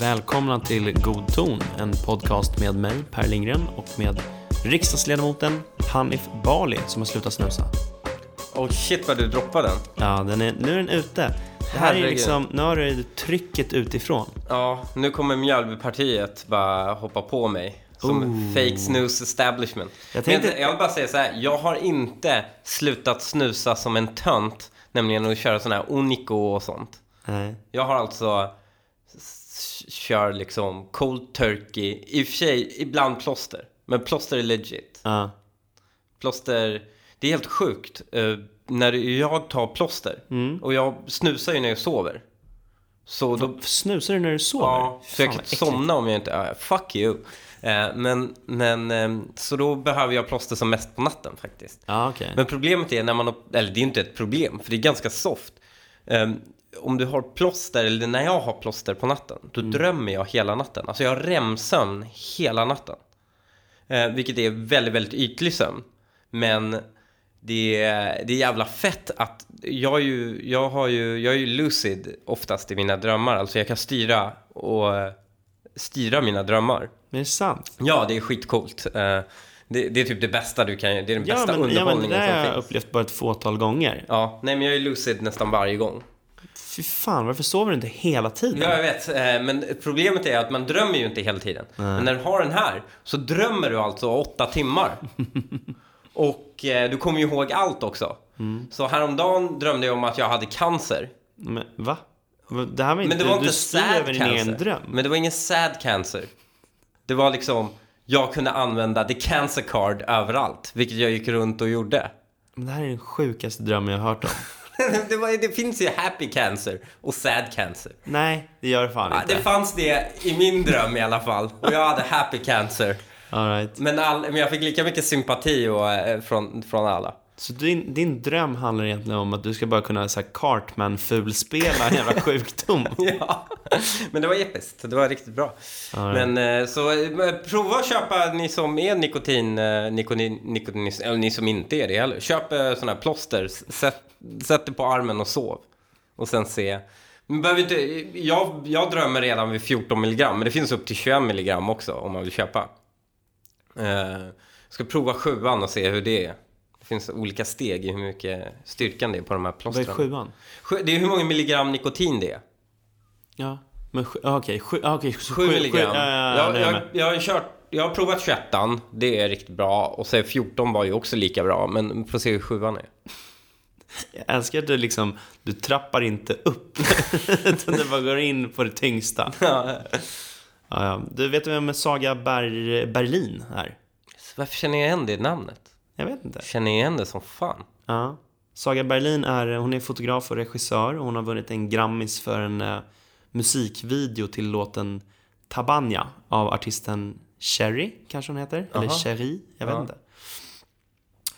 Välkomna till God ton, en podcast med mig, Per Lindgren, och med riksdagsledamoten Hanif Bali som har slutat snusa. Oh shit vad du droppade den. Ja, den är, nu är den ute. Det här är Herregud. liksom, nu har du trycket utifrån. Ja, nu kommer Mjölbypartiet bara hoppa på mig. Som Ooh. fake snooze establishment. Jag tänkte- Men jag vill bara säga så här, jag har inte slutat snusa som en tönt. Nämligen att köra sån här Onico och sånt. Nej. Jag har alltså kör liksom cold turkey, i och för sig ibland plåster. Men plåster är legit. Ja. Plåster, det är helt sjukt. Eh, när jag tar plåster, Mm. och jag snusar ju när jag sover. Så då Snusar du när du sover? Ja, så jag kan inte somna om jag inte... Uh, fuck you. Eh, men, men, eh, så då behöver jag plåster som mest på natten faktiskt. Ja, okej. Men problemet är när man... Eller det är inte ett problem, för det är ganska soft. Eh, om du har plåster, eller när jag har plåster på natten, då Mm. drömmer jag hela natten. Alltså jag har REM-sömn hela natten. Eh, vilket är väldigt, väldigt ytlig sömn. Men det är, det är jävla fett att jag, är ju, jag, har ju, jag är ju lucid oftast i mina drömmar. Alltså jag kan styra och styra mina drömmar. Men är det sant? Ja, det är skitcoolt. Eh, det, det är typ det bästa du kan Det är den Ja bästa men, ja, men det underhållningen där har som jag finns. upplevt bara ett fåtal gånger. Ja, nej men jag är lucid nästan varje gång. Fy fan, varför sover du inte hela tiden? Ja, jag vet. eh, Men problemet är att man drömmer ju inte hela tiden. Men när du har den här så drömmer du alltså åtta timmar. Och eh, du kommer ju ihåg allt också. Mm. Så häromdagen drömde jag om att jag hade cancer. Men, va? Det här var inte... Men det var du inte styr sad över din egen dröm. Men det var ingen sad cancer. Det var liksom, jag kunde använda the cancer card överallt. Vilket jag gick runt och gjorde. Men det här är den sjukaste drömmen jag har hört om. det, var, det finns ju happy cancer och sad cancer. Nej, det gör det fan inte. det fanns det i min dröm i alla fall. Och jag hade happy cancer. All right. Men, all, men jag fick lika mycket sympati och, eh, från, från alla. Så din, din dröm handlar egentligen om att du ska bara kunna så här, Cartman-fulspela en jävla sjukdom. Ja, men det var episkt. Det var riktigt bra. Ja, ja. Men eh, så eh, prova att köpa, ni som är nikotin, eh, nikotin, nikotin eller ni som inte är det heller. Köp sådana här plåster, sätt, sätt det på armen och sov. Och sen se. Behöver inte, jag, jag drömmer redan vid 14 milligram, men det finns upp till 21 milligram också om man vill köpa. Jag ska prova sjuan och se hur det är. Finns olika steg i hur mycket styrkan det är på de här Vad är plåstren. sjuan? Sju- Det är hur många milligram nikotin det är. Ja, men sju- okej, sju, ah, okej, så 7 milligram. ja, ja, jag, jag jag, har kört, jag har provat 21 det är riktigt bra. Och sen 14 var ju också lika bra, men får se hur 7 är. Jag älskar att du liksom, du trappar inte upp. Utan du bara går in på det tyngsta. Ja, ja. Du vet vem Saga Ber Berlin är? Varför känner jag igen det namnet? Jag vet inte. Känner igen det som fan? Ja. Saga Berlin är, hon är fotograf och regissör och hon har vunnit en Grammis för en eh, musikvideo till låten Tabanja av artisten Cherry, kanske hon heter? Eller Aha. Cherry, jag vet Ja. inte.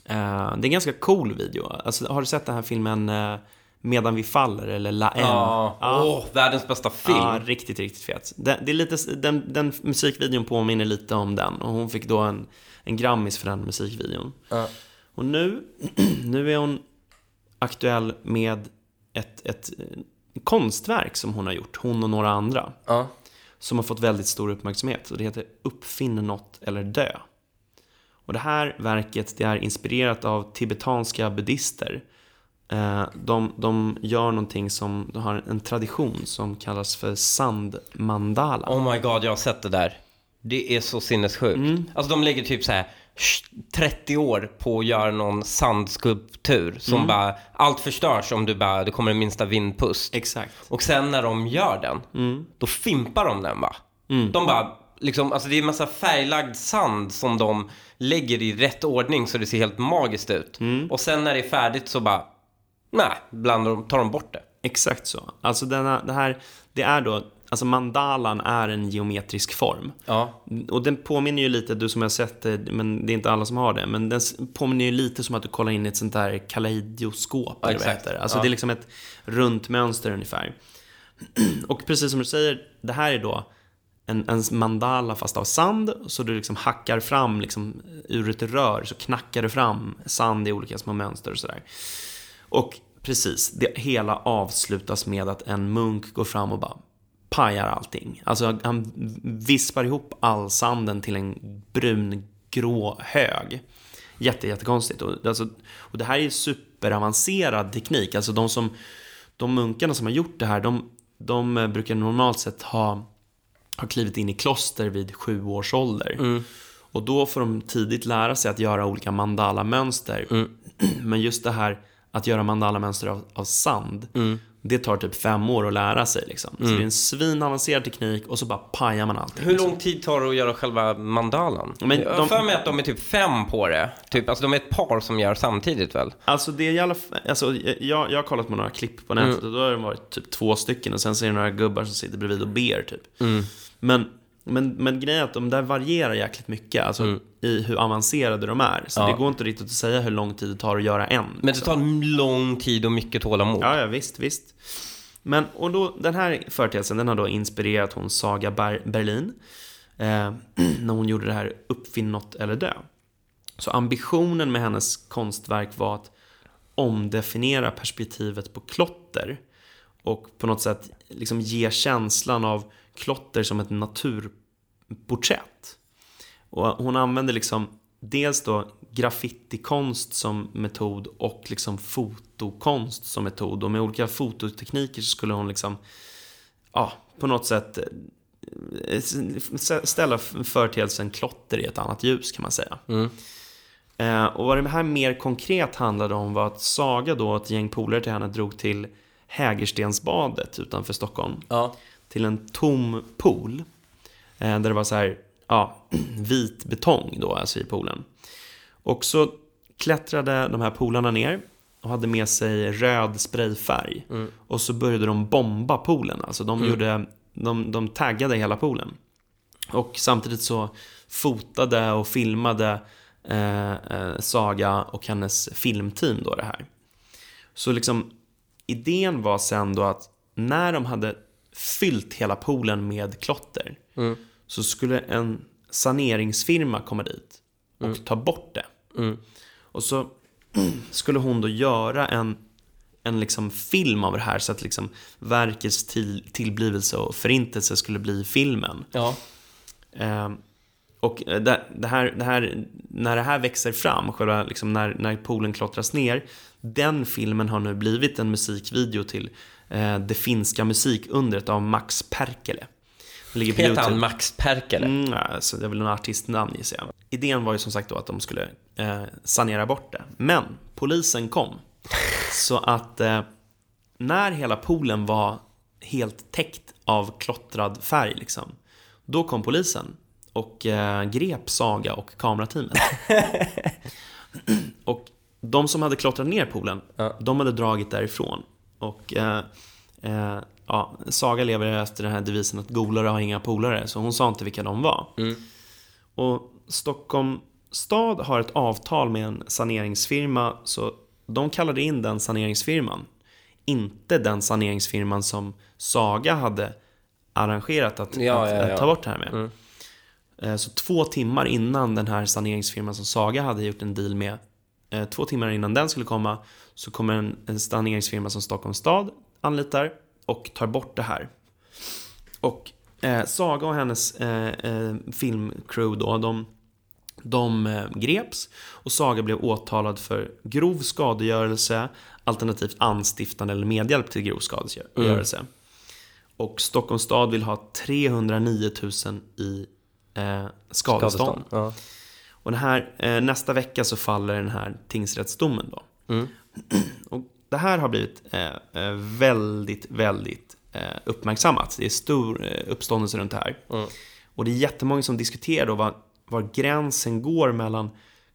Eh, det är en ganska cool video. Alltså, har du sett den här filmen eh, Medan vi faller eller La En? Ja. Åh, världens bästa film. Ja, riktigt, riktigt fet. Det, det är lite, den, den musikvideon påminner lite om den och hon fick då en, en Grammis för den musikvideon. Ja. Och nu, nu är hon aktuell med ett, ett eh, konstverk som hon har gjort, hon och några andra, Ja. som har fått väldigt stor uppmärksamhet. Och det heter Uppfinn något eller dö. Och det här verket det är inspirerat av tibetanska buddister. Eh, De, de gör någonting som, de har en tradition som kallas för sandmandala. Oh my god, jag har sett det där. Det är så sinnessjukt. Mm. Alltså de lägger typ så här 30 år på att göra någon sandskulptur som Mm. bara, allt förstörs om du bara, det kommer en minsta vindpust. Exakt. Och sen när de gör den, Mm. då fimpar de den va? De bara, liksom, alltså det är en massa färglagd sand som de lägger i rätt ordning så det ser helt magiskt ut. Mm. Och sen när det är färdigt så bara, nej, blandar de, tar de bort det. Exakt så. Alltså denna, det här, det är då, alltså mandalan är en geometrisk form. Ja. Och den påminner ju lite, du som har sett det, men det är inte alla som har det, men den påminner ju lite som att du kollar in i ett sånt där kaleidoskop, Ja, vad exakt. heter. Alltså Ja. det är liksom ett runt mönster ungefär. Och precis som du säger, det här är då en, en mandala fast av sand. Så du liksom hackar fram liksom, ur ett rör så knackar du fram sand i olika små mönster och sådär. Och precis, det hela avslutas med att en munk går fram och bara pajar allting. Alltså han vispar ihop all sanden till en brungrå hög. Jätte, jättekonstigt. Och, alltså, och det här är superavancerad teknik. Alltså de som, de munkarna som har gjort det här, de, de brukar normalt sett ha, ha klivit in i kloster vid sju års ålder. Mm. Och då får de tidigt lära sig att göra olika mandala-mönster. Mm. Men just det här att göra mandala-mönster av, av sand, Mm. det tar typ fem år att lära sig. Liksom. Så det är en svinavancerad teknik och så bara pajar man allting. Hur liksom. lång tid tar det att göra själva mandalan? Men jag har de- för mig att de är typ fem på det. Typ, alltså de är ett par som gör samtidigt väl? Alltså det är i alla fall, alltså, jag, jag har kollat på några klipp på nätet och då har det varit typ två stycken och sen så är det några gubbar som sitter bredvid och ber typ. Men, men, men grejen är att de där varierar jäkligt mycket, alltså i hur avancerade de är. Så Ja. det går inte riktigt att säga hur lång tid det tar att göra en. Men det tar lång tid och mycket tålamod. Ja, ja, visst, visst. Men, och då, den här företeelsen, den har då inspirerat hon Saga Ber- Berlin. Eh, när hon gjorde det här Uppfinn något eller dö. Så ambitionen med hennes konstverk var att omdefiniera perspektivet på klotter. Och på något sätt liksom ge känslan av klotter som ett naturporträtt. Och hon använde liksom dels då graffitikonst som metod och liksom fotokonst som metod. Och med olika fototekniker så skulle hon liksom, ja, på något sätt eh, ställa företeelsen klotter i ett annat ljus kan man säga. Eh, och vad det här mer konkret handlade om var att Saga då, ett gäng polare till henne, drog till Hägerstensbadet utanför Stockholm Ja. Till en tom pool. Eh, där det var så här, ja, vit betong då, alltså i poolen. Och så klättrade de här polarna ner och hade med sig röd sprayfärg. Och så började de bomba poolen, alltså de gjorde, de, de taggade hela poolen. Och samtidigt så fotade och filmade eh, eh, Saga och hennes filmteam då det här. Så liksom idén var sen då att när de hade fyllt hela poolen med klotter så skulle en saneringsfirma komma dit och ta bort det. Och så skulle hon då göra en, en liksom film av det här så att liksom verkets till, tillblivelse och förintelse skulle bli filmen. Ja. Ehm, och det, det, här, det här, när det här växer fram, själva liksom när, när poolen klottras ner, den filmen har nu blivit en musikvideo till eh, det finska musikundret av Max Perkele. Heter han. Max Perkele? Mm, alltså, det är väl en artistnamn gissar jag. Idén var ju som sagt då att de skulle eh, sanera bort det. Men polisen kom. Så att eh, när hela poolen var helt täckt av klottrad färg liksom, då kom polisen och eh, grep Saga och kamerateamet. och de som hade klottrat ner poolen, Ja. de hade dragit därifrån. Och eh, eh, ja, Saga lever efter den här devisen att golare har inga polare, så hon sa inte vilka de var. Och Stockholm stad har ett avtal med en saneringsfirma, så de kallade in den saneringsfirman. Inte den saneringsfirman som Saga hade arrangerat att, Ja, att, ja, ja. ta bort det här med. Eh, Så två timmar innan den här saneringsfirman som Saga hade gjort en deal med, två timmar innan den skulle komma, så kommer en, en saneringsfirma som Stockholms stad anlitar och tar bort det här. Och eh, Saga och hennes eh, eh, filmcrew då, de, de eh, greps och Saga blev åtalad för grov skadegörelse alternativt anstiftande eller medhjälp till grov skadegörelse. Och Stockholms stad vill ha 309 000 i eh, skadestånd. Ja. Och den här, eh, nästa vecka så faller den här tingsrättsdomen då. Och det här har blivit eh, eh, väldigt, väldigt uppmärksammat. Det är stor uppståndelse runt det här. Och det är jättemånga som diskuterar då var, var gränsen går mellan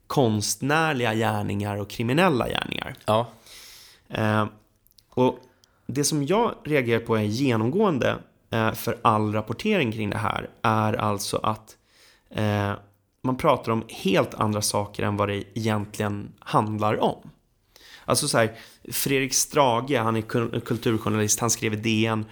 konstnärliga gärningar och kriminella gärningar. Ja. Eh, och det som jag reagerar på är genomgående eh, för all rapportering kring det här är alltså att eh, man pratar om helt andra saker än vad det egentligen handlar om. Alltså så här, Fredrik Strage, han är kul- kulturjournalist, han skrev i DN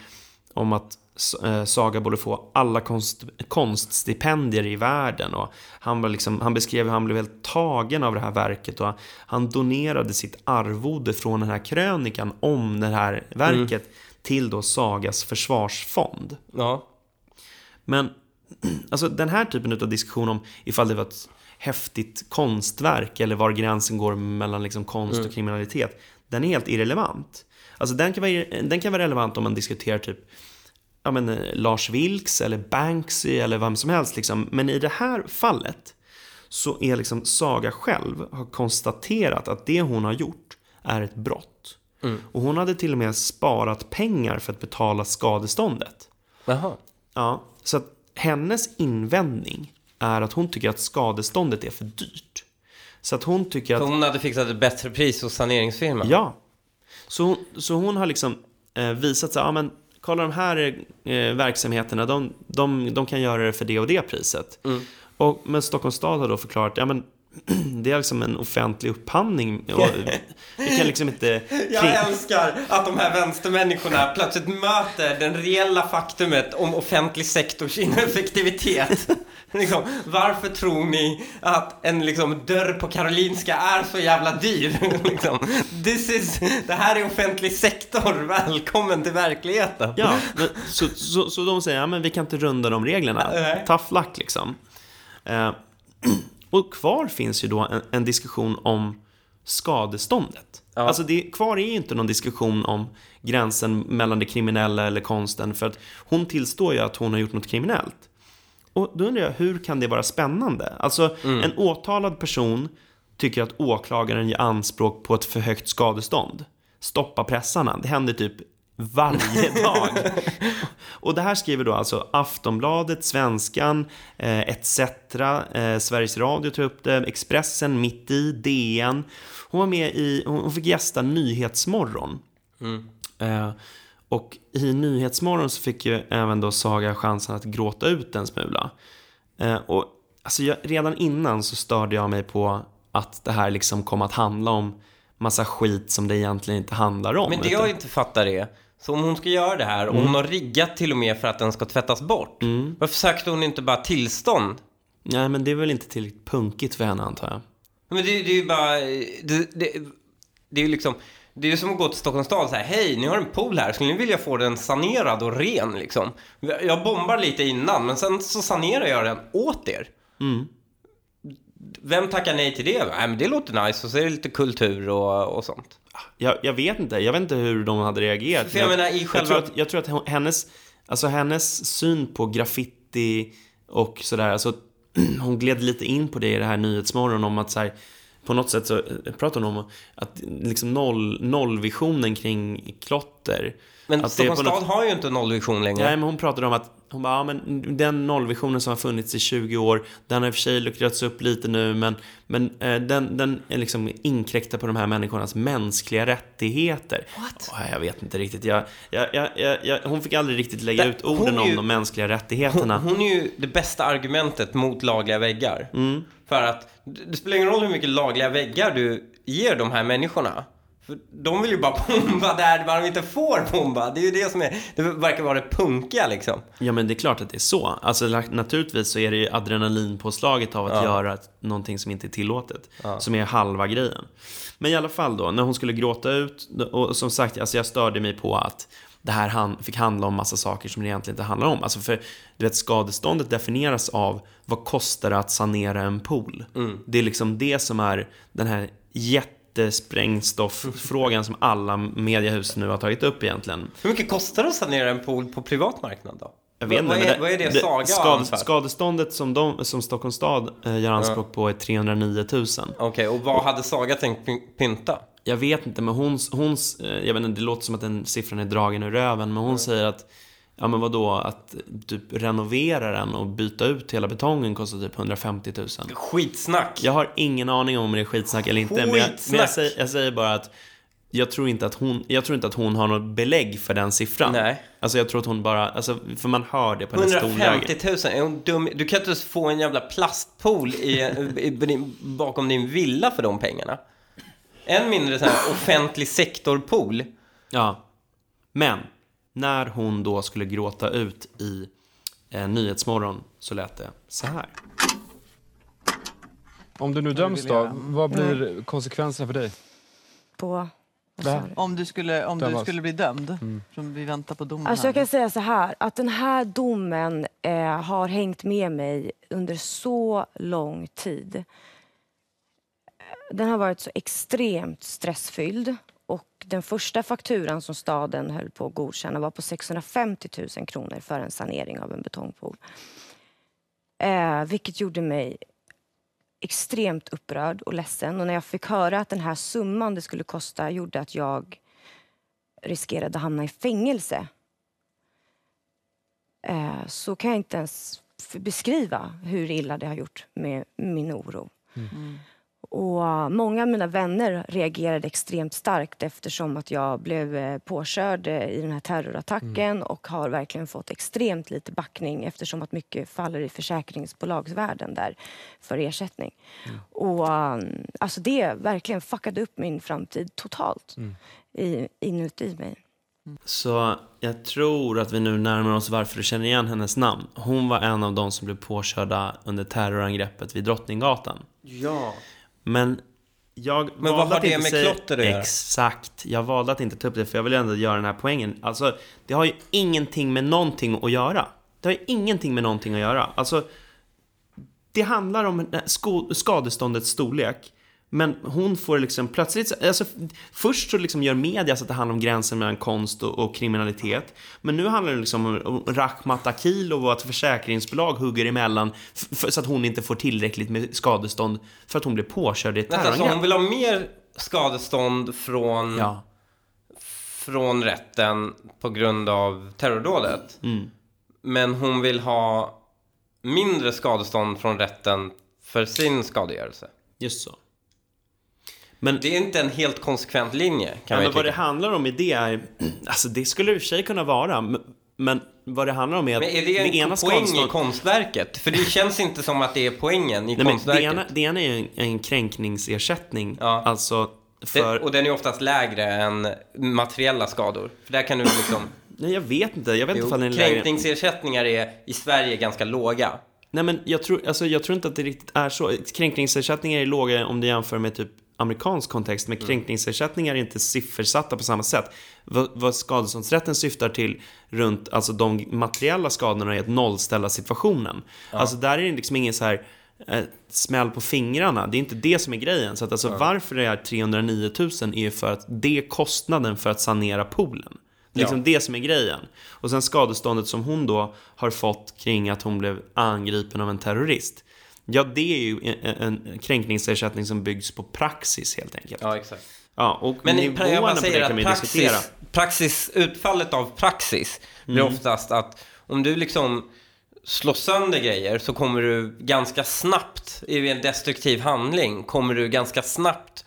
om att eh, Saga borde få alla konst, konststipendier i världen. Och han, var liksom, han beskrev hur han blev helt tagen av det här verket. Och han donerade sitt arvode från den här krönikan om det här verket till då Sagas försvarsfond. Ja. Men alltså, den här typen av diskussion om ifall det var ett häftigt konstverk eller var gränsen går mellan liksom konst och kriminalitet, den är helt irrelevant. Alltså, den, kan vara, den kan vara relevant om man diskuterar typ ja, men, eh, Lars Vilks eller Banksy eller vem som helst. Liksom. Men i det här fallet så är liksom Saga själv har konstaterat att det hon har gjort är ett brott. Och hon hade till och med sparat pengar för att betala skadeståndet. Jaha. Ja, så att hennes invändning är att hon tycker att skadeståndet är för dyrt. Så att hon tycker Så att, hon hade fixat ett bättre pris hos saneringsfirman? ja. Så hon, så hon har liksom eh, visat sig, ja men kolla de här eh, verksamheterna, de, de, de kan göra det för det och det priset. Och, men Stockholms stad har då förklarat, ja men det är liksom en offentlig upphandling vi kan liksom inte... Jag älskar att de här vänstermänniskorna plötsligt möter den reella faktumet om offentlig sektors ineffektivitet. liksom, varför tror ni att en liksom, dörr på Karolinska är så jävla dyr? liksom, this is, det här är offentlig sektor, välkommen till verkligheten. Ja, men, så, så, så de säger, ja men vi kan inte runda de reglerna. Tough luck liksom. Eh, och kvar finns ju då en, en diskussion om skadeståndet. Ja. Alltså det, kvar är ju inte någon diskussion om gränsen mellan det kriminella eller konsten. För att hon tillstår ju att hon har gjort något kriminellt. Och då undrar jag, hur kan det vara spännande? Alltså, en åtalad person tycker att åklagaren ger anspråk på ett för högt skadestånd. Stoppa pressarna. Det händer typ varje dag. Och det här skriver då alltså Aftonbladet, Svenskan, eh, ETC, eh, Sveriges Radio tog upp det, Expressen, Mitt i, DN. Hon var med i, hon fick gästa Nyhetsmorgon. Eh, och i Nyhetsmorgon så fick ju även då Saga chansen att gråta ut en smula. Eh, och alltså jag, redan innan så störde jag mig på att det här liksom kom att handla om massa skit som det egentligen inte handlar om. Men det jag inte fattar är, så om hon ska göra det här och hon har riggat till och med för att den ska tvättas bort. Varför sökte hon inte bara tillstånd? Nej, men det är väl inte tillräckligt punkigt för henne antar jag. Men det, det är ju bara, det, det, det är ju liksom, det är ju som att gå till Stockholms stad och säga hej, ni har en pool här, skulle ni vilja få den sanerad och ren liksom? Jag bombar lite innan, men sen så sanerar jag den åt er. Vem tackar nej till det? Nej, men det låter nice och så är det lite kultur och, och sånt. Jag. Jag vet inte, jag vet inte hur de hade reagerat. För jag Men menar, i jag, själva- tror att, jag tror att hennes, alltså hennes syn på graffiti och sådär, alltså hon gled lite in på det i det här Nyhetsmorgon om att så här, på något sätt så eh, pratar hon om att liksom noll, nollvisionen kring klotter. Men Stockholms på något- stad har ju inte nollvision längre. Nej, men hon pratade om att hon bara, ja, men den nollvisionen som har funnits i 20 år, den har i och för sig luckrats upp lite nu, men, men eh, den, den är liksom inkräktar på de här människornas mänskliga rättigheter. What? Åh, jag vet inte riktigt. Jag, jag, jag, jag, hon fick aldrig riktigt lägga Det- ut orden hon ju- om de mänskliga Hon, rättigheterna. hon är ju det bästa argumentet mot lagliga väggar. Mm. För att det spelar ingen roll hur mycket lagliga väggar du ger de här människorna. För de vill ju bara bomba där man inte får bomba. Det är ju det som är, det verkar vara det punkiga liksom. Ja, men det är klart att det är så. Alltså, naturligtvis så är det ju adrenalinpåslaget av att Ja. göra någonting som inte är tillåtet. Ja. Som är halva grejen. Men i alla fall då, när hon skulle gråta ut, och som sagt, alltså jag störde mig på att det här han, fick handla om massa saker som det egentligen inte handlar om. Alltså för, du vet, skadeståndet definieras av vad kostar det att sanera en pool? Det är liksom det som är den här jättesprängstofffrågan som alla mediehus nu har tagit upp egentligen. Hur mycket kostar det att sanera en pool på privat marknad då? Jag vet inte, vad, är, vad är det Saga skade, anför? Skadeståndet som, de, som Stockholms stad eh, gör anspråk på är 309 000. Okej, och vad hade Saga tänkt py- pynta? Jag vet inte, men hon, hon eh, jag vet inte, det låter som att den siffran är dragen ur röven, men hon säger att Ja men vadå, att typ renovera den och byta ut hela betongen kostar typ 150 000. Skitsnack! Jag har ingen aning om det är skitsnack eller inte, men, jag, men jag, Skitsnack! säger, jag säger bara att jag tror, inte att hon, jag tror inte att hon har något belägg för den siffran. Nej. Alltså jag tror att hon bara, alltså, för man hör det på hennes tonläge. 150 000, är hon dum? Du kan inte ens få en jävla plastpool i, i, bakom din villa för de pengarna. Än mindre sån här offentlig sektor-pool. Ja. Men, när hon då skulle gråta ut i eh, Nyhetsmorgon så lät det så här. Om du nu döms då, vad blir konsekvenserna för dig? På... Om du skulle, om du skulle bli dömd, som vi väntar på domen Alltså här jag kan säga så här, att den här domen eh, har hängt med mig under så lång tid. Den har varit så extremt stressfylld. Och den första fakturan som staden höll på att godkänna var på 650 000 kronor för en sanering av en betongpool. Eh, vilket gjorde mig extremt upprörd och ledsen. Och när jag fick höra att den här summan det skulle kosta gjorde att jag riskerade att hamna i fängelse eh, så kan jag inte ens beskriva hur illa det har gjort med min oro. Mm. Mm. Och många av mina vänner reagerade extremt starkt eftersom att jag blev eh, påkörd eh, i den här terrorattacken och har verkligen fått extremt lite backning eftersom att mycket faller i försäkringsbolagsvärlden där för ersättning. Och eh, alltså det verkligen fuckade upp min framtid totalt i, inuti mig. Så jag tror att vi nu närmar oss varför du känner igen hennes namn. Hon var en av de som blev påkörda under terrorangreppet vid Drottninggatan. Ja. Men jag Men vad valde har att det inte med säga... klotter att göra? Exakt. Jag valde att inte ta upp det för jag vill ändå göra den här poängen. Alltså, det har ju ingenting med någonting att göra. Det har ju ingenting med någonting att göra. Alltså, det handlar om skadeståndets storlek. Men hon får liksom plötsligt, alltså först så liksom gör media så att det handlar om gränsen mellan konst och, och kriminalitet. Men nu handlar det liksom om, om Rakhmat Akilov och att försäkringsbolag hugger emellan f- f- så att hon inte får tillräckligt med skadestånd för att hon blev påkörd i ett terrorangrepp. hon vill ha mer skadestånd från, Ja. från rätten på grund av terrordådet. Mm. Men hon vill ha mindre skadestånd från rätten för sin skadegörelse. Just så. Men, Det är inte en helt konsekvent linje, kan men vad det tycka. handlar om i det är, alltså det skulle i och för sig kunna vara, men, vad det handlar om är att Men är det en ena poäng i skadestånd- konstverket? För det känns inte som att det är poängen i Nej, men det, konstverket. ena, det ena är en, en kränkningsersättning, Ja. alltså Det, för... och den är oftast lägre än materiella skador. För där kan du liksom... Nej, jag vet inte, jag vet inte Jo, den är lägre. kränkningsersättningar är i Sverige ganska låga. Nej, men jag tror, alltså, jag tror inte att det riktigt är så. Kränkningsersättningar är låga om du jämför med typ amerikansk kontext, Mm. men kränkningsersättningar är inte siffersatta på samma sätt. Vad, vad skadeståndsrätten syftar till runt alltså de materiella skadorna är att nollställa situationen. Alltså där är det liksom ingen så här eh, smäll på fingrarna. Det är inte det som är grejen. Så att alltså varför det är 309 000 är ju för att det är kostnaden för att sanera poolen. Det är liksom Ja. det som är grejen. Och sen skadeståndet som hon då har fått kring att hon blev angripen av en terrorist. Ja, det är ju en, en kränkningsersättning som byggs på praxis helt enkelt. Ja, Ja, exakt. och Men nivåerna på det kan att ju diskutera. praxis, praxis, utfallet av praxis blir Mm. oftast att om du liksom slår sönder grejer så kommer du ganska snabbt, i en destruktiv handling, kommer du ganska snabbt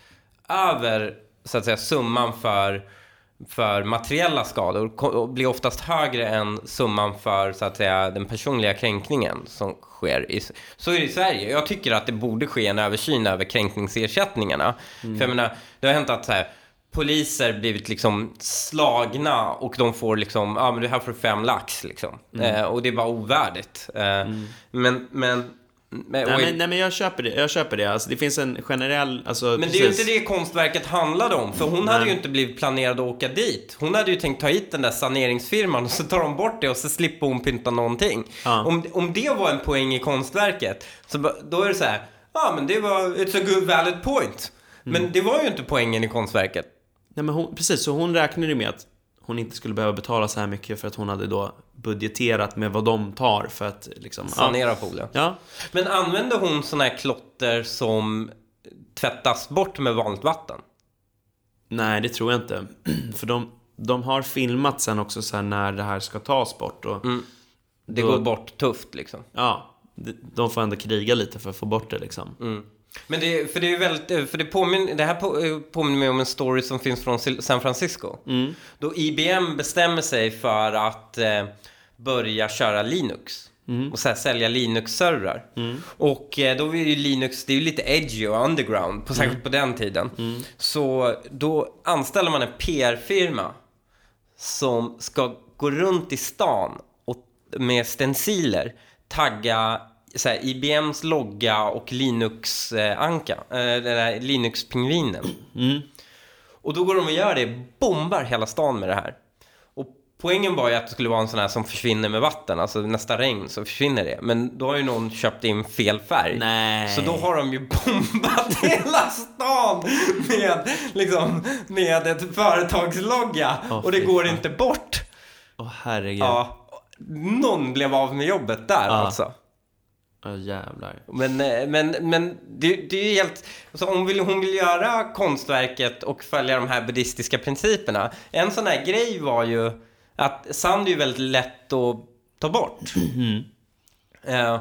över så att säga summan för, för materiella skador blir oftast högre än summan för så att säga den personliga kränkningen som sker i, så är det i Sverige. Jag tycker att det borde ske en översyn över kränkningsersättningarna. För jag menar, det har hänt att så här, poliser blivit liksom slagna och de får liksom, ja ah, men det här får fem lax liksom. Eh, och det är bara ovärdigt. Eh, Men, men, men, och- Nej men, nej men jag köper det, jag köper det. Alltså, det finns en generell, alltså men det är ju precis. inte det konstverket handlade om, för hon hade ju inte blivit planerad att åka dit. Hon hade ju tänkt ta hit den där saneringsfirman och så tar de bort det och så slipper hon pynta någonting. Ja. Om, om det var en poäng i konstverket, så då är det så här, ja men det var, it's a good valid point. Mm. Men det var ju inte poängen i konstverket. Nej men hon, precis, så hon räknade ju med att hon inte skulle behöva betala så här mycket för att hon hade då budgeterat med vad de tar för att liksom... Sanera poolen. Ja. Men använde hon såna här klotter som tvättas bort med vanligt vatten? Nej, det tror jag inte. För de, de har filmat sen också så här när det här ska tas bort och Mm. Det Då- går bort tufft liksom. ja, de- de får ändå kriga lite för att få bort det liksom. Mm. Men det, för det är väldigt, för det påminner, det här på, eh, påminner mig om en story som finns från San Francisco. Mm. Då IBM bestämmer sig för att eh, börja köra Linux. Och så här, sälja Linux-servrar. Och eh, då är ju Linux, det är ju lite edgy och underground, på, särskilt på den tiden. Så då anställer man en PR-firma som ska gå runt i stan och med stenciler tagga så här, IBMs logga och Linux-anka, eh, den Linux-pingvinen. Och då går de och gör det, bombar hela stan med det här. Och poängen var ju att det skulle vara en sån här som försvinner med vatten, alltså nästa regn så försvinner det. Men då har ju någon köpt in fel färg. Nej. Så då har de ju bombat hela stan med, liksom, med ett företagslogga. Åh, och det går fan. inte bort. Åh herregud. Ja, någon blev av med jobbet där Ja. alltså. Åh jävlar. Men, eh, men, men det, det är ju helt... Alltså hon, vill, hon vill göra konstverket och följa de här buddhistiska principerna. En sån här grej var ju att sand är ju väldigt lätt att ta bort. Eh,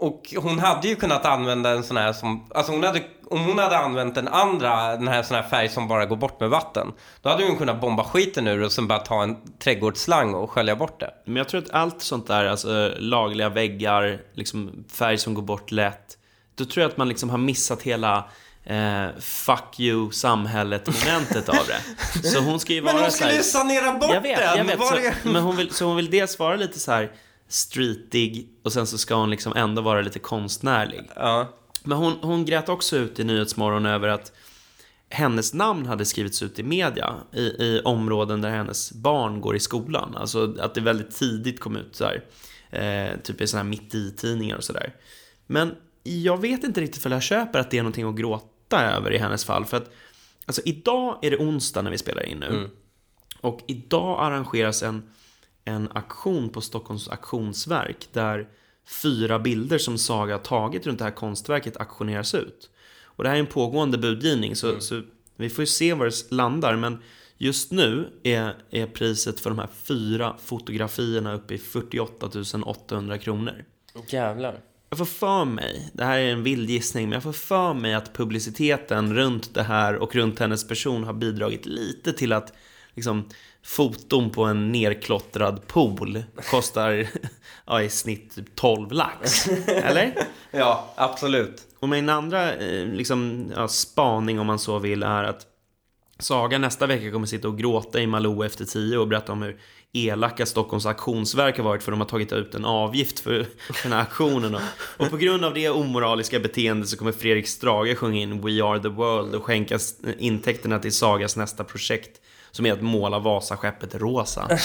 och hon hade ju kunnat använda en sån här som... Alltså hon hade, om hon hade använt den andra, den här sån här färg som bara går bort med vatten. Då hade hon kunnat bomba skiten ur och sen bara ta en trädgårdsslang och skölja bort det. Men jag tror att allt sånt där, alltså lagliga väggar, liksom färg som går bort lätt. Då tror jag att man liksom har missat hela eh, fuck you samhället-momentet av det. Så hon ska ju vara Men hon skulle ju sanera bort Jag vet, den! jag vet. Så, men hon vill, så hon vill dels vara lite så här streetig och sen så ska hon liksom ändå vara lite konstnärlig. Ja. Men hon, hon grät också ut i Nyhetsmorgon över att hennes namn hade skrivits ut i media i, i områden där hennes barn går i skolan. Alltså att det väldigt tidigt kom ut så här, eh, typ i sådana här mitt i-tidningar och sådär. Men jag vet inte riktigt för jag köper att det är någonting att gråta över i hennes fall. För att alltså, idag är det onsdag när vi spelar in nu. Och idag arrangeras en, en aktion på Stockholms auktionsverk där fyra bilder som Saga tagit runt det här konstverket auktioneras ut. Och det här är en pågående budgivning så, så vi får ju se var det landar men just nu är, är priset för de här fyra fotografierna uppe i 48 800 kronor. Jävlar. Jag får för mig, det här är en vild gissning, men jag får för mig att publiciteten runt det här och runt hennes person har bidragit lite till att liksom, foton på en nerklottrad pool kostar ja, i snitt typ 12 lax. Eller? Ja, absolut. Och min andra eh, liksom, ja, spaning om man så vill är att Saga nästa vecka kommer sitta och gråta i Malou efter tio och berätta om hur elaka Stockholms auktionsverk har varit för de har tagit ut en avgift för den här aktionen. Och, på grund av det omoraliska beteendet så kommer Fredrik Strage sjunga in We are the world och skänka intäkterna till Sagas nästa projekt som är att måla Vasaskeppet rosa.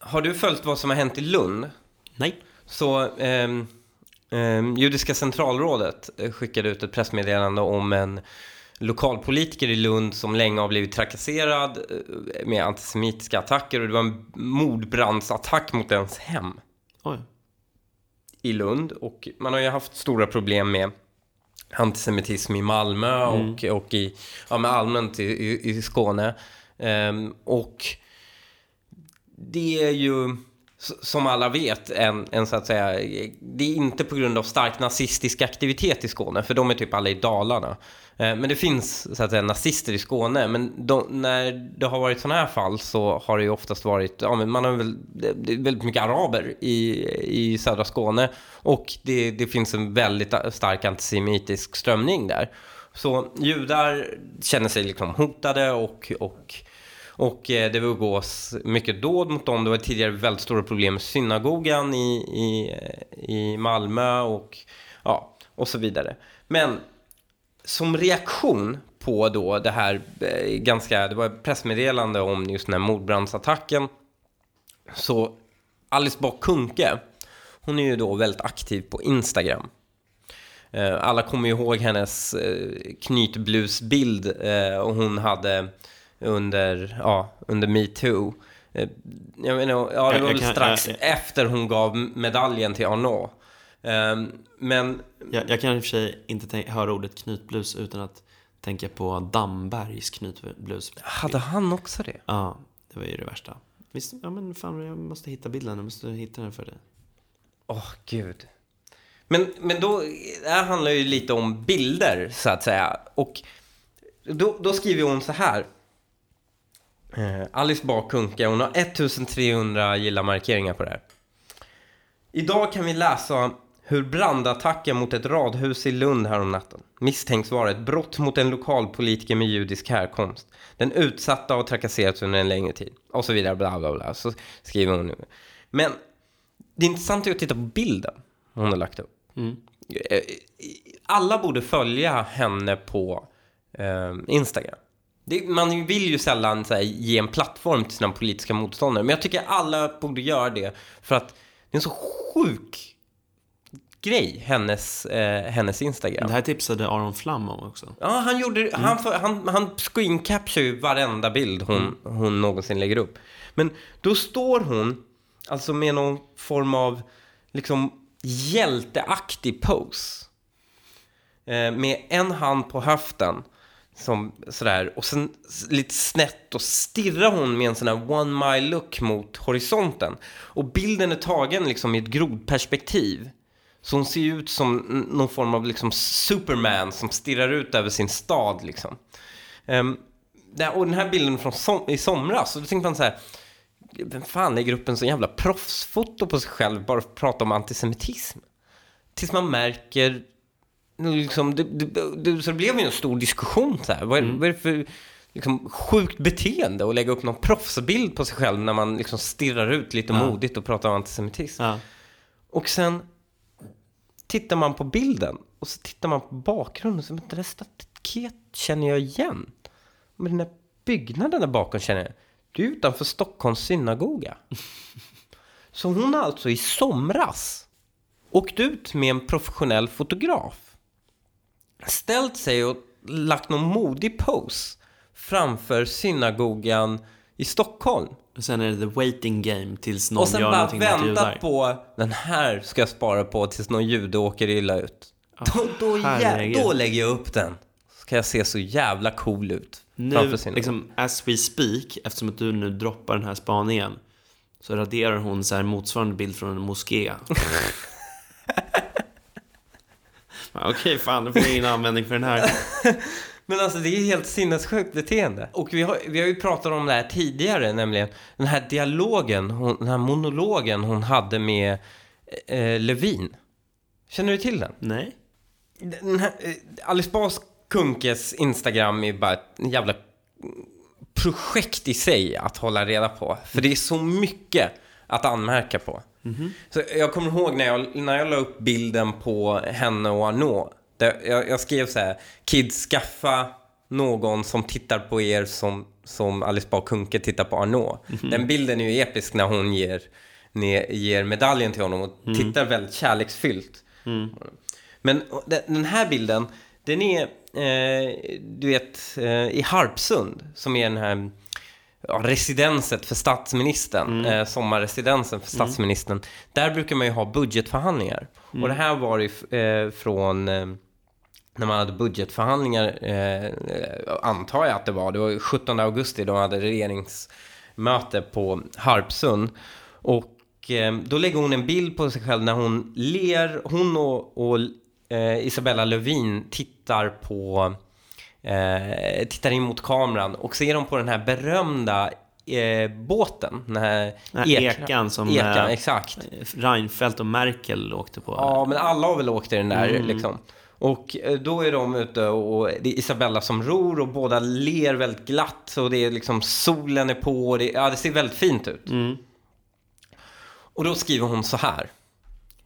Har du följt vad som har hänt i Lund? Nej. Så ehm, ehm, Judiska centralrådet eh, skickade ut ett pressmeddelande om en lokalpolitiker i Lund som länge har blivit trakasserad eh, med antisemitiska attacker och det var en mordbrandsattack mot ens hem Oj. i Lund och man har ju haft stora problem med antisemitism i Malmö och, och i, ja, men allmänt i, i, i Skåne. Ehm, och det är ju, som alla vet, en, en så att säga, det är inte på grund av stark nazistisk aktivitet i Skåne, för de är typ alla i Dalarna. Eh, men det finns så att säga nazister i Skåne, men de, när det har varit sådana här fall så har det ju oftast varit, ja men man har väl, det är väldigt mycket araber i, i södra Skåne och det, det finns en väldigt stark antisemitisk strömning där. Så judar känner sig liksom hotade och, och och eh, det begås mycket dåd mot dem. Det var tidigare väldigt stora problem med synagogan i, i, i Malmö och, ja, och så vidare. Men som reaktion på då det här eh, ganska, det var ett pressmeddelande om just den här mordbrandsattacken. Så Alice Bah Kuhnke, hon är ju då väldigt aktiv på Instagram. Eh, alla kommer ju ihåg hennes knytblusbild och hon hade under, ja, under metoo. Eh, Jag menar, ja, det var väl strax jag- efter hon gav medaljen till Arnault. Eh, Men Jag, jag kan i och för sig inte tänka, höra ordet knytblus utan att tänka på Dambergs knytblus. hade han också det? Ja, det var ju det värsta. Visst, ja men fan, jag måste hitta bilden. Jag måste hitta den för dig. Åh, gud. Men, men då, det här handlar ju lite om bilder, så att säga. Och då, då skriver hon så här. Eh, Alice Bah Kuhnke, hon har 1300 gilla-markeringar på det här. Idag kan vi läsa hur brandattacken mot ett radhus i Lund häromnatten misstänks vara ett brott mot en lokalpolitiker med judisk härkomst. Den utsatta har trakasserats under en längre tid. Och så vidare, bla bla bla. Så skriver hon nu. Men det intressanta är att titta på bilden hon har lagt upp. Mm. Eh, Alla borde följa henne på eh, Instagram. Det, man vill ju sällan här, ge en plattform till sina politiska motståndare. Men jag tycker alla borde göra det. För att det är en så sjuk grej, hennes, eh, hennes Instagram. Det här tipsade Aron Flam om också. Ja, han gjorde, han, får- han, han screen capture ju varenda bild hon, hon någonsin lägger upp. Men då står hon, alltså med någon form av, liksom, hjälteaktig pose. Eh, med en hand på höften, som sådär, och sen lite snett och stirrar hon med en sån här one mile look mot horisonten. Och bilden är tagen liksom i ett grodperspektiv. Så hon ser ju ut som någon form av liksom Superman som stirrar ut över sin stad liksom. Um, och den här bilden från som, i somras, så då tänkte man så här, vem fan lägger upp en sån jävla proffsfoto på sig själv bara för att prata om antisemitism? Tills man märker, liksom, det, det, det, så det blev ju en stor diskussion så här. Vad är, vad är det för liksom, sjukt beteende att lägga upp någon proffsbild på sig själv när man liksom stirrar ut lite Ja. modigt och pratar om antisemitism? Ja. Och sen tittar man på bilden och så tittar man på bakgrunden. Så, men det där staket känner jag igen. Men den där byggnaden där bakom känner jag. Det är utanför Stockholms synagoga. Så hon har alltså i somras åkt ut med en professionell fotograf. Ställt sig och lagt någon modig pose framför synagogan i Stockholm. Och sen är det the waiting game tills någon Och sen gör bara någonting mot väntat judar. på den här ska jag spara på tills någon jude åker illa ut. Då, då, jä- då lägger jag upp den. Ska jag se så jävla cool ut Nu, liksom, as we speak, eftersom att du nu droppar den här spaningen, så raderar hon så här motsvarande bild från en moské. Okej, fan, då får jag ingen användning för den här. Men alltså det är helt sinnessjukt beteende. Och vi har, vi har ju pratat om det här tidigare, nämligen den här dialogen, hon, den här monologen hon hade med eh, Levin. Känner du till den? Nej? Den här, eh, Alice Bas Kunkes Instagram är bara ett jävla projekt i sig att hålla reda på. För det är så mycket att anmärka på. Så jag kommer ihåg när jag, när jag la upp bilden på henne och Arnaud. Jag, jag skrev så här, kids skaffa någon som tittar på er som, som Alice Bah Kuhnke tittar på Arnaud. Den bilden är ju episk när hon ger, ger medaljen till honom och tittar väldigt kärleksfyllt. Men den den här bilden, den är, eh, du vet, eh, i Harpsund, som är den här ja, residenset för statsministern, eh, sommarresidensen för statsministern. Där brukar man ju ha budgetförhandlingar. Och det här var ju eh, från eh, när man hade budgetförhandlingar, eh, antar jag att det var, det var 17 augusti, de hade regeringsmöte på Harpsund. Och eh, då lägger hon en bild på sig själv när hon ler, hon och, och eh, Isabella Lövin tittar på, eh, tittar in mot kameran och ser de på den här berömda eh, båten, den här, Den här ekan som, ekan, eh, exakt. Reinfeldt och Merkel åkte på. Ja, men alla har väl åkt i den där liksom. Och eh, då är de ute och det är Isabella som ror och båda ler väldigt glatt och det är liksom solen är på och det, ja, det ser väldigt fint ut. Mm. Och då skriver hon så här.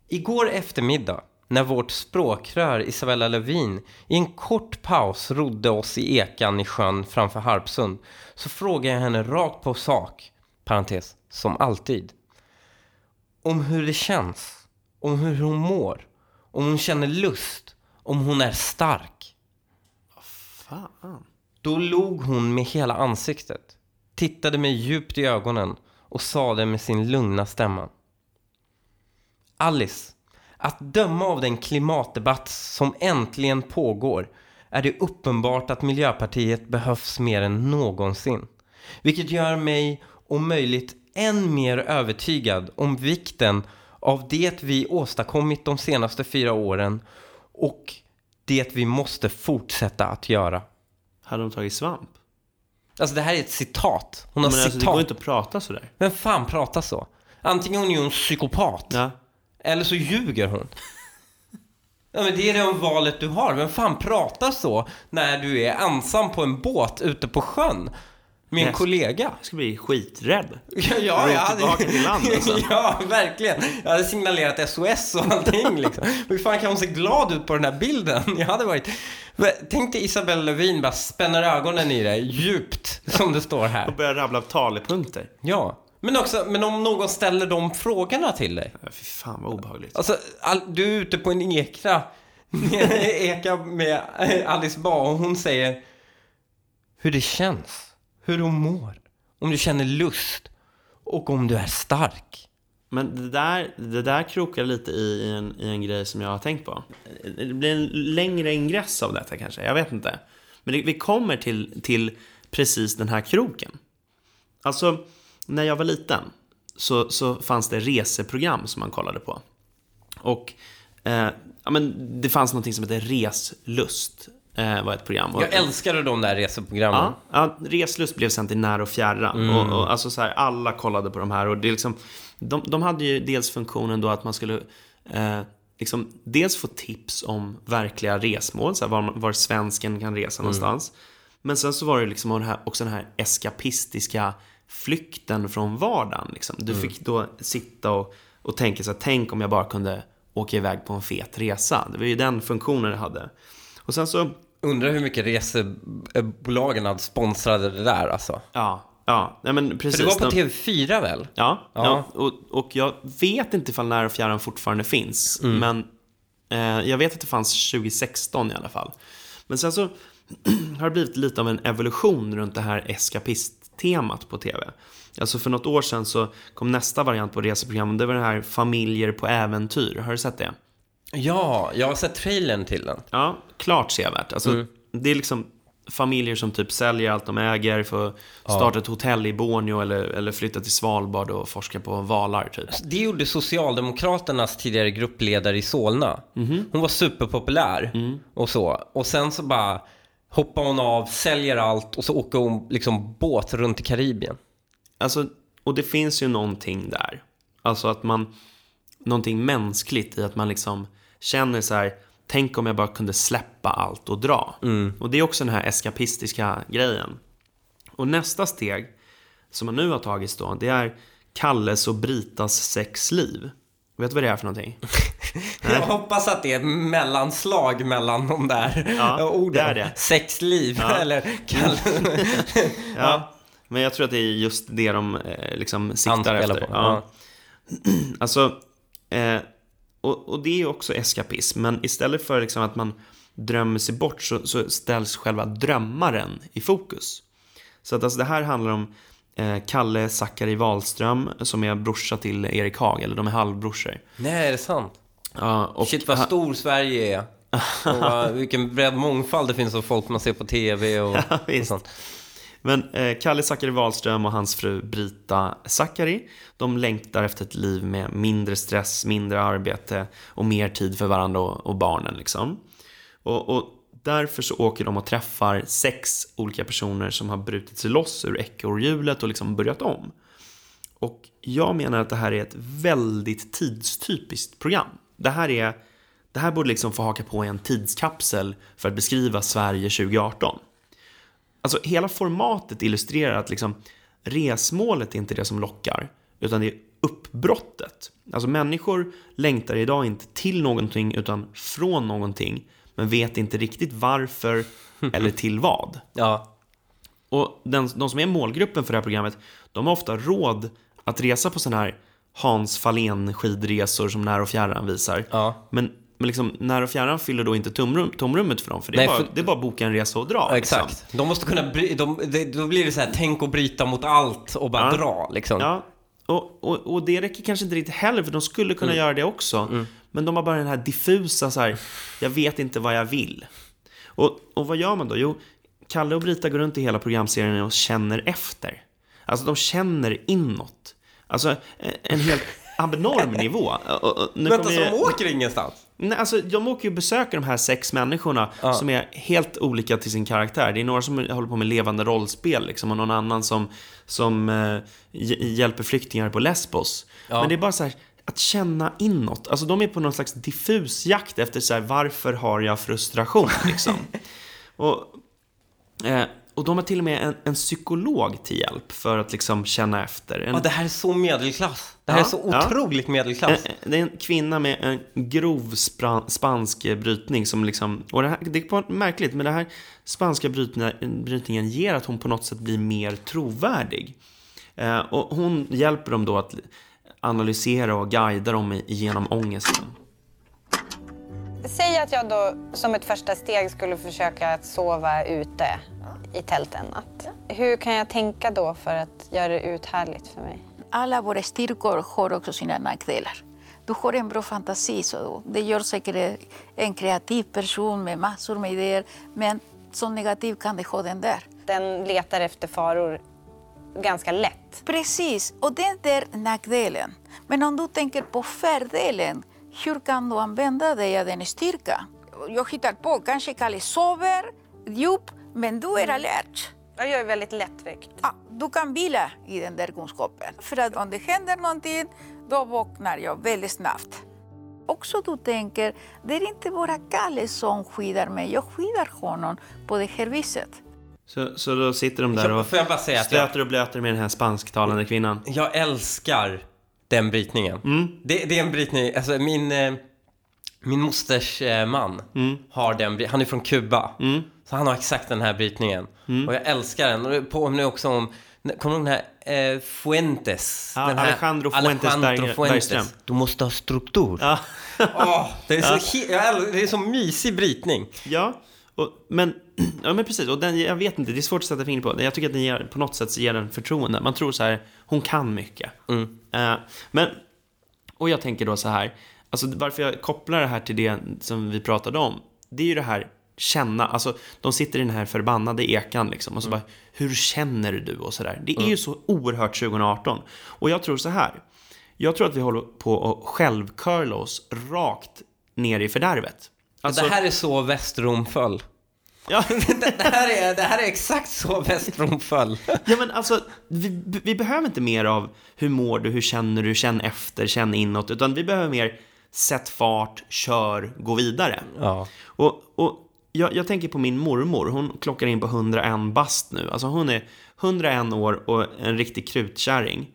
Igår eftermiddag när vårt språkrör Isabella Lövin i en kort paus rodde oss i ekan i sjön framför Harpsund så frågade jag henne rakt på sak, parentes, som alltid, om hur det känns, om hur hon mår, om hon känner lust, om hon är stark. Fan. Då log hon med hela ansiktet, tittade mig djupt i ögonen och sade med sin lugna stämma. Alice, att döma av den klimatdebatt som äntligen pågår är det uppenbart att Miljöpartiet behövs mer än någonsin. Vilket gör mig om möjligt än mer övertygad om vikten av det vi åstadkommit de senaste fyra åren och det vi måste fortsätta att göra. Hade de tagit svamp? Alltså det här är ett citat. Hon har Men alltså, det citat. går inte att prata sådär. Vem fan pratar så? Antingen hon är hon psykopat, Ja. Eller så ljuger hon. Ja, men det är det valet du har. Vem fan pratar så när du är ensam på en båt ute på sjön med en kollega? Jag skulle bli skiträdd. Ja, ja, jag hade... tillbaka till land, alltså. ja, verkligen. Jag hade signalerat SOS och allting liksom. Hur fan kan hon se glad ut på den här bilden? Jag hade varit... Tänk dig Isabella Lövin bara spänner ögonen i dig djupt, som det står Och här. börja rabbla talepunkter. Ja. Men också, men om någon ställer de frågorna till dig. Ja, Fy fan vad obehagligt. Alltså, all, du är ute på en ekra, eka med Alice Bah och hon säger hur det känns, hur hon mår, om du känner lust och om du är stark. Men det där, det där krokar lite i en, i en grej som jag har tänkt på. Det blir en längre ingress av detta kanske, jag vet inte. Men det, vi kommer till, till precis den här kroken. Alltså, när jag var liten så, så fanns det reseprogram som man kollade på. Och eh, ja, men det fanns något som heter Reslust, eh, var ett program. Jag älskade de där reseprogrammen. Ja, ja, Reslust blev sen till När och fjärran. Och, och, alltså så här, alla kollade på de här. Och det liksom, de, de hade ju dels funktionen då att man skulle eh, liksom, dels få tips om verkliga resmål, så här, var, var svensken kan resa någonstans. Men sen så var det liksom också den här eskapistiska flykten från vardagen. Liksom. Du fick då sitta och, och tänka så här, tänk om jag bara kunde åka iväg på en fet resa. Det var ju den funktionen det hade. Och sen så Undrar hur mycket resebolagen hade sponsrade det där alltså. Ja, ja, nej men precis. För det var på De- TV4 väl? Ja, Ja. ja. och, och jag vet inte ifall När och fjärran fortfarande finns. Mm. Men eh, jag vet att det fanns 2016 i alla fall. Men sen så har det blivit lite av en evolution runt det här eskapist-temat på TV. Alltså för något år sedan så kom nästa variant på reseprogrammet. Det var det här Familjer på äventyr. Har du sett det? Ja, jag har sett trailern till den. Ja, klart sevärt. Alltså, Mm. Det är liksom familjer som typ säljer allt de äger för att starta ett hotell i Borneo eller, eller flytta till Svalbard och forska på valar typ. Det gjorde Socialdemokraternas tidigare gruppledare i Solna. Hon var superpopulär och så. Och sen så bara hoppar hon av, säljer allt och så åker hon liksom båt runt i Karibien. Alltså, och det finns ju någonting där. Alltså att man, någonting mänskligt i att man liksom känner så här, tänk om jag bara kunde släppa allt och dra. Och det är också den här eskapistiska grejen. Och nästa steg som man nu har tagit då, det är Kalles och Britas sexliv. Vet du vad det är för någonting? Jag hoppas att det är ett mellanslag mellan de där Ja, orden. det är det. Sexliv, eller kall... Ja. Men jag tror att det är just det de eh, liksom siktar Anspelar efter. på, Ja. Alltså, eh, och, och det är ju också eskapism, men istället för liksom att man drömmer sig bort så, så ställs själva drömmaren i fokus. Så att alltså det här handlar om Kalle Zackari Wahlström som är brorsa till Erik Haag, eller de är halvbrorsor. Nej, är det sant? Ja, och Shit vad stor Sverige är. Och vilken bred mångfald det finns av folk man ser på TV och, Ja, och sånt. Men eh, Kalle Zackari Wahlström och hans fru Brita Zackari, de längtar efter ett liv med mindre stress, mindre arbete och mer tid för varandra och, och barnen. Liksom. Och, och därför så åker de och träffar sex olika personer som har brutit sig loss ur ekorrhjulet och liksom börjat om. Och jag menar att det här är ett väldigt tidstypiskt program. Det här, är, det här borde liksom få haka på i en tidskapsel för att beskriva Sverige 2018. Alltså hela formatet illustrerar att liksom resmålet är inte det som lockar, utan det är uppbrottet. Alltså människor längtar idag inte till någonting utan från någonting, men vet inte riktigt varför eller till vad. Ja. Och den, de som är målgruppen för det här programmet, de har ofta råd att resa på sådana här Hans Fahlén skidresor som När och fjärran visar. Ja. Men, men liksom, När och fjärran fyller då inte tomrum, tomrummet för dem, för det är, Nej, bara, för- det är bara att boka en resa och dra. Ja, liksom. Exakt. De måste kunna bry, de, det, Då blir det så här, tänk och bryta mot allt och bara Ja. dra liksom. Ja, och, och, och det räcker kanske inte riktigt heller, för de skulle kunna Mm. göra det också. Men de har bara den här diffusa, så här, jag vet inte vad jag vill. Och, och vad gör man då? Jo, Kalle och Brita går runt i hela programserien och känner efter. Alltså de känner inåt. Alltså en, helt abnorm nivå. Nu Vänta, så de åker ingenstans? Nej, alltså, de åker ju och besöker de här sex människorna som är helt olika till sin karaktär. Det är några som håller på med levande rollspel liksom, och någon annan som, som eh, hj- hjälper flyktingar på Lesbos. Ja. Men det är bara så här, att känna inåt. Alltså de är på någon slags diffus jakt efter så här, varför har jag frustration liksom. och, eh, och de har till och med en, en, psykolog till hjälp för att liksom känna efter. En, ja, det här är så medelklass. Det här ja, är så otroligt ja. medelklass. Det är en kvinna med en grov spansk brytning som liksom, och det, här, det är märkligt, men den här spanska brytningen ger att hon på något sätt blir mer trovärdig. Eh, och hon hjälper dem då att analysera och guida dem genom ångesten. Säg att jag då som ett första steg skulle försöka att sova ute i tält en natt. Hur kan jag tänka då för att göra det uthärdligt för mig? Alla våra styrkor har också sina nackdelar. Du har en bra fantasi, så det gör säkert en kreativ person med massor med idéer. Men som negativ kan det ha den där. Den letar efter faror ganska lätt. Precis, och det är nackdelen. Men om du tänker på fördelen, hur kan du använda dig av den styrka? Jag hittar på, kanske Kalle sover djupt, men du är alert. Jag är väldigt lättväckt. Ja, du kan vila i den där kunskapen. För att om det händer någonting, då vaknar jag väldigt snabbt. Också du tänker, det är inte bara Kalle som skyddar mig, jag skyddar honom på det här viset. Så, så då sitter de där och stöter och blöter med den här spansktalande kvinnan. Jag älskar den brytningen. Mm. Det, det, är en brytning, alltså min, eh, min mosters eh, man mm. har den, han är från Kuba. Mm. Så han har exakt den här brytningen. Mm. Och jag älskar den. Och det påminner också om, kommer du ihåg den här eh, Fuentes? Ja, den här, Alejandro Fuentes, Alejandro Fuentes. Bergström. Du måste ha struktur. Ja. oh, det, är så, ja. det är så mysig brytning. Ja. Och, men, ja, men precis, och den, jag vet inte, det är svårt att sätta fingret på. Jag tycker att den ger, på något sätt ger den förtroende. Man tror så här, hon kan mycket. Mm. Uh, men, och jag tänker då så här, alltså varför jag kopplar det här till det som vi pratade om, det är ju det här känna, alltså de sitter i den här förbannade ekan liksom och så mm. bara, hur känner du och sådär. Det är mm. ju så oerhört 2018. Och jag tror så här, jag tror att vi håller på att självcurla oss rakt ner i fördärvet. Alltså, det här är så Västrom föll. Ja. det, det, här är, det här är exakt så Västrom föll. ja, men alltså, vi, vi behöver inte mer av hur mår du, hur känner du, känn efter, känn inåt, utan vi behöver mer sätt fart, kör, gå vidare. Ja. Och, och jag, jag, tänker på min mormor, hon klockar in på 101 bast nu. Alltså hon är 101 år och en riktig krutkärring.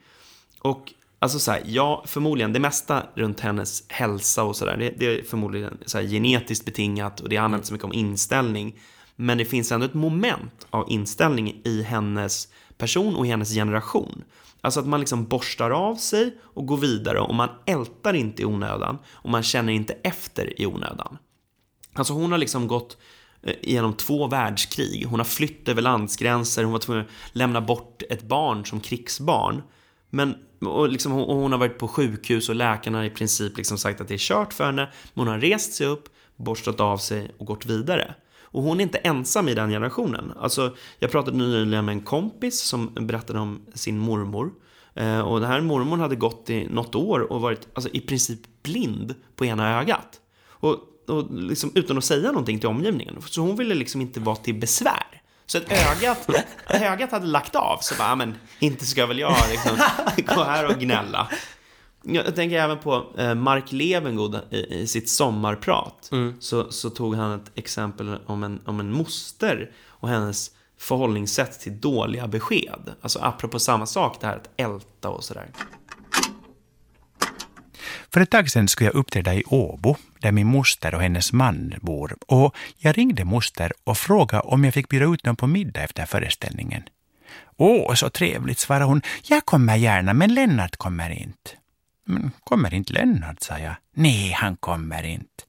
Och Alltså så här, ja, förmodligen det mesta runt hennes hälsa och sådär, det, det, är förmodligen så genetiskt betingat och det handlar inte så mycket om inställning. Men det finns ändå ett moment av inställning i hennes person och i hennes generation. Alltså att man liksom borstar av sig och går vidare och man ältar inte i onödan och man känner inte efter i onödan. Alltså hon har liksom gått eh, genom två världskrig. Hon har flytt över landsgränser, hon var tvungen att lämna bort ett barn som krigsbarn. Men och, liksom, och hon har varit på sjukhus och läkarna har i princip liksom sagt att det är kört för henne. Men hon har rest sig upp, borstat av sig och gått vidare. Och hon är inte ensam i den generationen. Alltså, jag pratade nyligen med en kompis som berättade om sin mormor. Eh, och den här mormor hade gått i något år och varit alltså, i princip blind på ena ögat. Och, och liksom, utan att säga någonting till omgivningen. Så hon ville liksom inte vara till besvär. Så att ögat, ögat hade lagt av. Så bara, men inte ska väl jag liksom gå här och gnälla. Jag tänker även på eh, Mark Levengood i, sitt sommarprat. Mm. Så, så tog han ett exempel om en, om en moster och hennes förhållningssätt till dåliga besked. Alltså apropå samma sak, det här att älta och sådär. För ett tag sedan skulle jag uppträda i Åbo, där min moster och hennes man bor. Och jag ringde moster och frågade om jag fick bjuda ut dem på middag efter föreställningen. Åh, så trevligt, svarade hon. Jag kommer gärna, men Lennart kommer inte. Men kommer inte Lennart, sa jag. Nej, han kommer inte.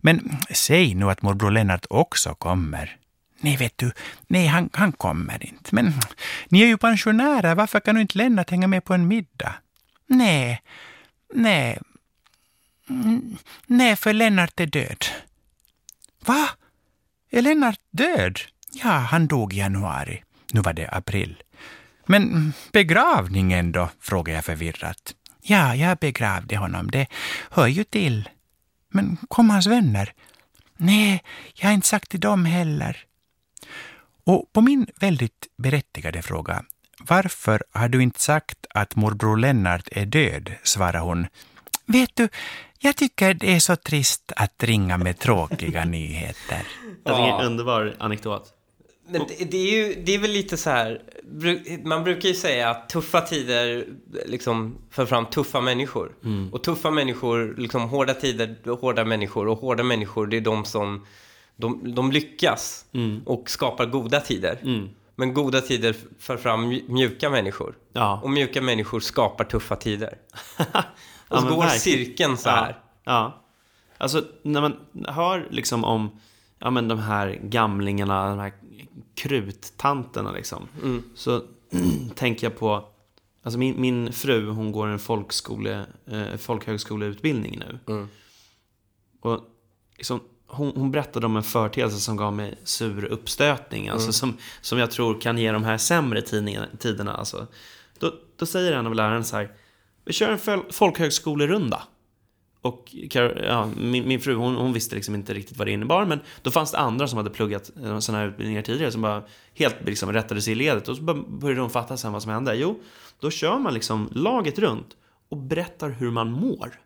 Men säg nu att morbror Lennart också kommer. Nej, vet du, nej, han, han kommer inte. Men ni är ju pensionärer, varför kan du inte Lennart hänga med på en middag? Nej, nej, mm, Nej, för Lennart är död. Va? Är Lennart död? Ja, han dog i januari. Nu var det april. Men begravningen då? frågade jag förvirrat. Ja, jag begravde honom. Det hör ju till. Men kom hans vänner? Nej, jag har inte sagt till dem heller. Och på min väldigt berättigade fråga varför har du inte sagt att morbror Lennart är död? svarade hon Vet du, jag tycker det är så trist att ringa med tråkiga nyheter. Jag tycker det är en underbar anekdot. Men det, det, är ju, det är väl lite så här, man brukar ju säga att tuffa tider liksom för fram tuffa människor. Och tuffa människor, liksom hårda tider, hårda människor. Och hårda människor, det är de som, de, de lyckas och skapar goda tider. Men goda tider för fram mj- mjuka människor. Ja. Och mjuka människor skapar tuffa tider. Ja, Och så går verkligen. cirkeln så här. Ja, ja. Alltså, när man hör liksom om ja, men de här gamlingarna, de här kruttanterna liksom. Så tänker jag på, alltså min, min fru, hon går en folkskole, eh, folkhögskoleutbildning nu. Och liksom, hon, hon berättade om en företeelse som gav mig sur uppstötning. Alltså som, som jag tror kan ge de här sämre tiderna. Alltså. Då, då säger en av lärarna så här. Vi kör en fol- folkhögskolerunda. Och ja, min, min fru hon, hon visste liksom inte riktigt vad det innebar. Men då fanns det andra som hade pluggat eh, sådana här utbildningar tidigare. Som bara helt liksom rättade sig i ledet. Och så började de fatta sen vad som hände. Jo, då kör man liksom laget runt och berättar hur man mår.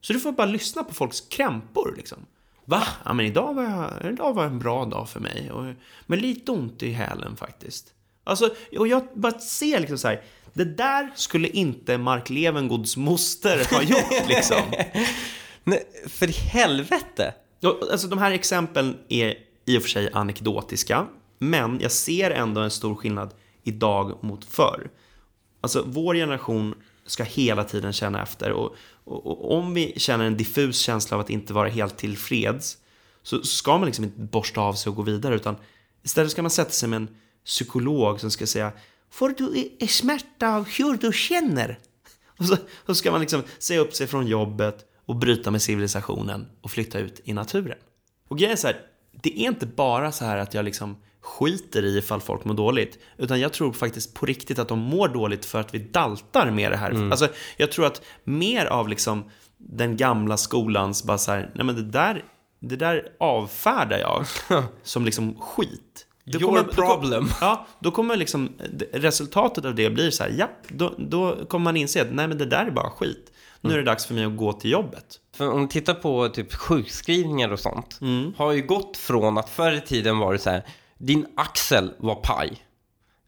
Så du får bara lyssna på folks krämpor liksom. Va? Ja, men idag var, jag, idag var en bra dag för mig. Och, men lite ont i hälen faktiskt. Alltså, och jag bara ser liksom så här. Det där skulle inte Mark Levengoods moster ha gjort liksom. Nej, för i helvete! Alltså de här exemplen är i och för sig anekdotiska. Men jag ser ändå en stor skillnad idag mot förr. Alltså vår generation ska hela tiden känna efter. Och, och, och om vi känner en diffus känsla av att inte vara helt tillfreds så ska man liksom inte borsta av sig och gå vidare. Utan istället ska man sätta sig med en psykolog som ska säga Får du i smärta av hur du känner? Och så, så ska man liksom säga upp sig från jobbet och bryta med civilisationen och flytta ut i naturen. Och grejen är så här, det är inte bara så här att jag liksom skiter i ifall folk mår dåligt. Utan jag tror faktiskt på riktigt att de mår dåligt för att vi daltar med det här. Alltså, jag tror att mer av liksom den gamla skolans bara så här, nej men det där, det där avfärdar jag som liksom skit. Då Your kommer- då kom- problem. Ja, då kommer liksom resultatet av det blir så här, ja, då, då kommer man inse att nej men det där är bara skit. Nu är det dags för mig att gå till jobbet. För om du tittar på typ sjukskrivningar och sånt. Har ju gått från att förr i tiden var det så här. Din axel var paj.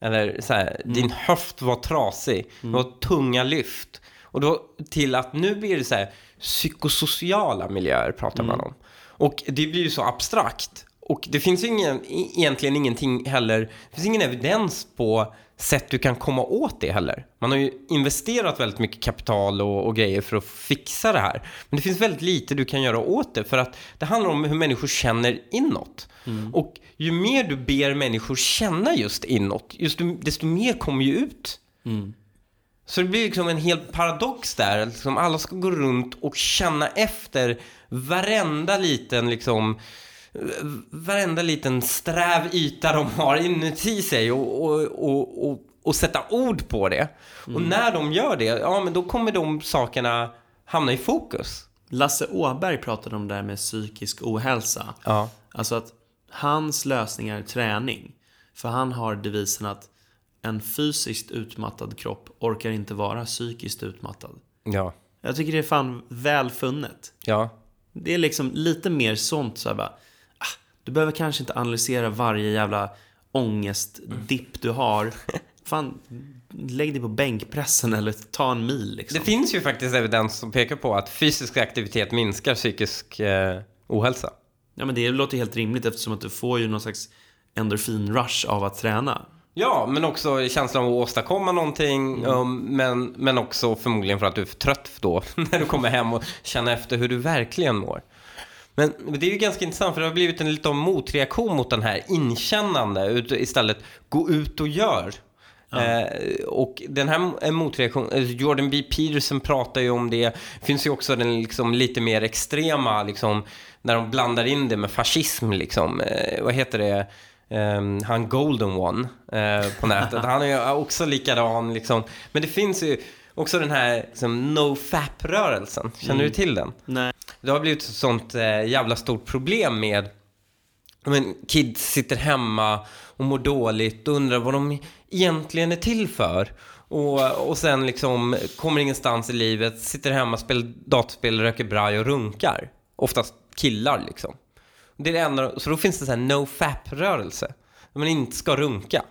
Eller så här, din höft var trasig. Det var tunga lyft. Och då till att nu blir det så här psykosociala miljöer pratar man om. Och det blir ju så abstrakt. Och det finns ju ingen, e- egentligen ingenting heller, det finns ingen evidens på sätt du kan komma åt det heller. Man har ju investerat väldigt mycket kapital och, och grejer för att fixa det här. Men det finns väldigt lite du kan göra åt det för att det handlar om hur människor känner inåt. Och ju mer du ber människor känna just inåt, just, desto mer kommer ju ut. Så det blir liksom en hel paradox där. Liksom alla ska gå runt och känna efter varenda liten liksom varenda liten sträv yta de har inuti sig och, och, och, och, och sätta ord på det. Och när de gör det, ja men då kommer de sakerna hamna i fokus. Lasse Åberg pratade om det här med psykisk ohälsa. Ja. Alltså att hans lösning är träning. För han har devisen att en fysiskt utmattad kropp orkar inte vara psykiskt utmattad. Ja. Jag tycker det är fan väl funnet. Ja. Det är liksom lite mer sånt så här bara, du behöver kanske inte analysera varje jävla ångestdipp du har. Fan, lägg dig på bänkpressen eller ta en mil liksom. Det finns ju faktiskt evidens som pekar på att fysisk aktivitet minskar psykisk eh, ohälsa. Ja men det låter helt rimligt eftersom att du får ju någon slags endorfin-rush av att träna. Ja, men också känslan av att åstadkomma någonting. um, men, men också förmodligen för att du är för trött då när du kommer hem och känner efter hur du verkligen mår. Men det är ju ganska intressant för det har blivit en liten motreaktion mot den här inkännande. Istället gå ut och gör. Eh, och den här motreaktionen, eh, Jordan B. Peterson pratar ju om det. Finns ju också den liksom lite mer extrema, liksom, när de blandar in det med fascism. Liksom. Eh, vad heter det? Ehm, han Golden One eh, på nätet. Han är ju också likadan. Liksom. Men det finns ju också den här liksom, no-fap-rörelsen. Känner du till den? Nej. Det har blivit ett sånt eh, jävla stort problem med men, kids sitter hemma och mår dåligt och undrar vad de egentligen är till för. Och, och sen liksom kommer ingenstans i livet, sitter hemma, spelar dataspel, röker braj och runkar. Oftast killar liksom. Det är det enda, så då finns det så här no fap-rörelse. Där man inte ska runka.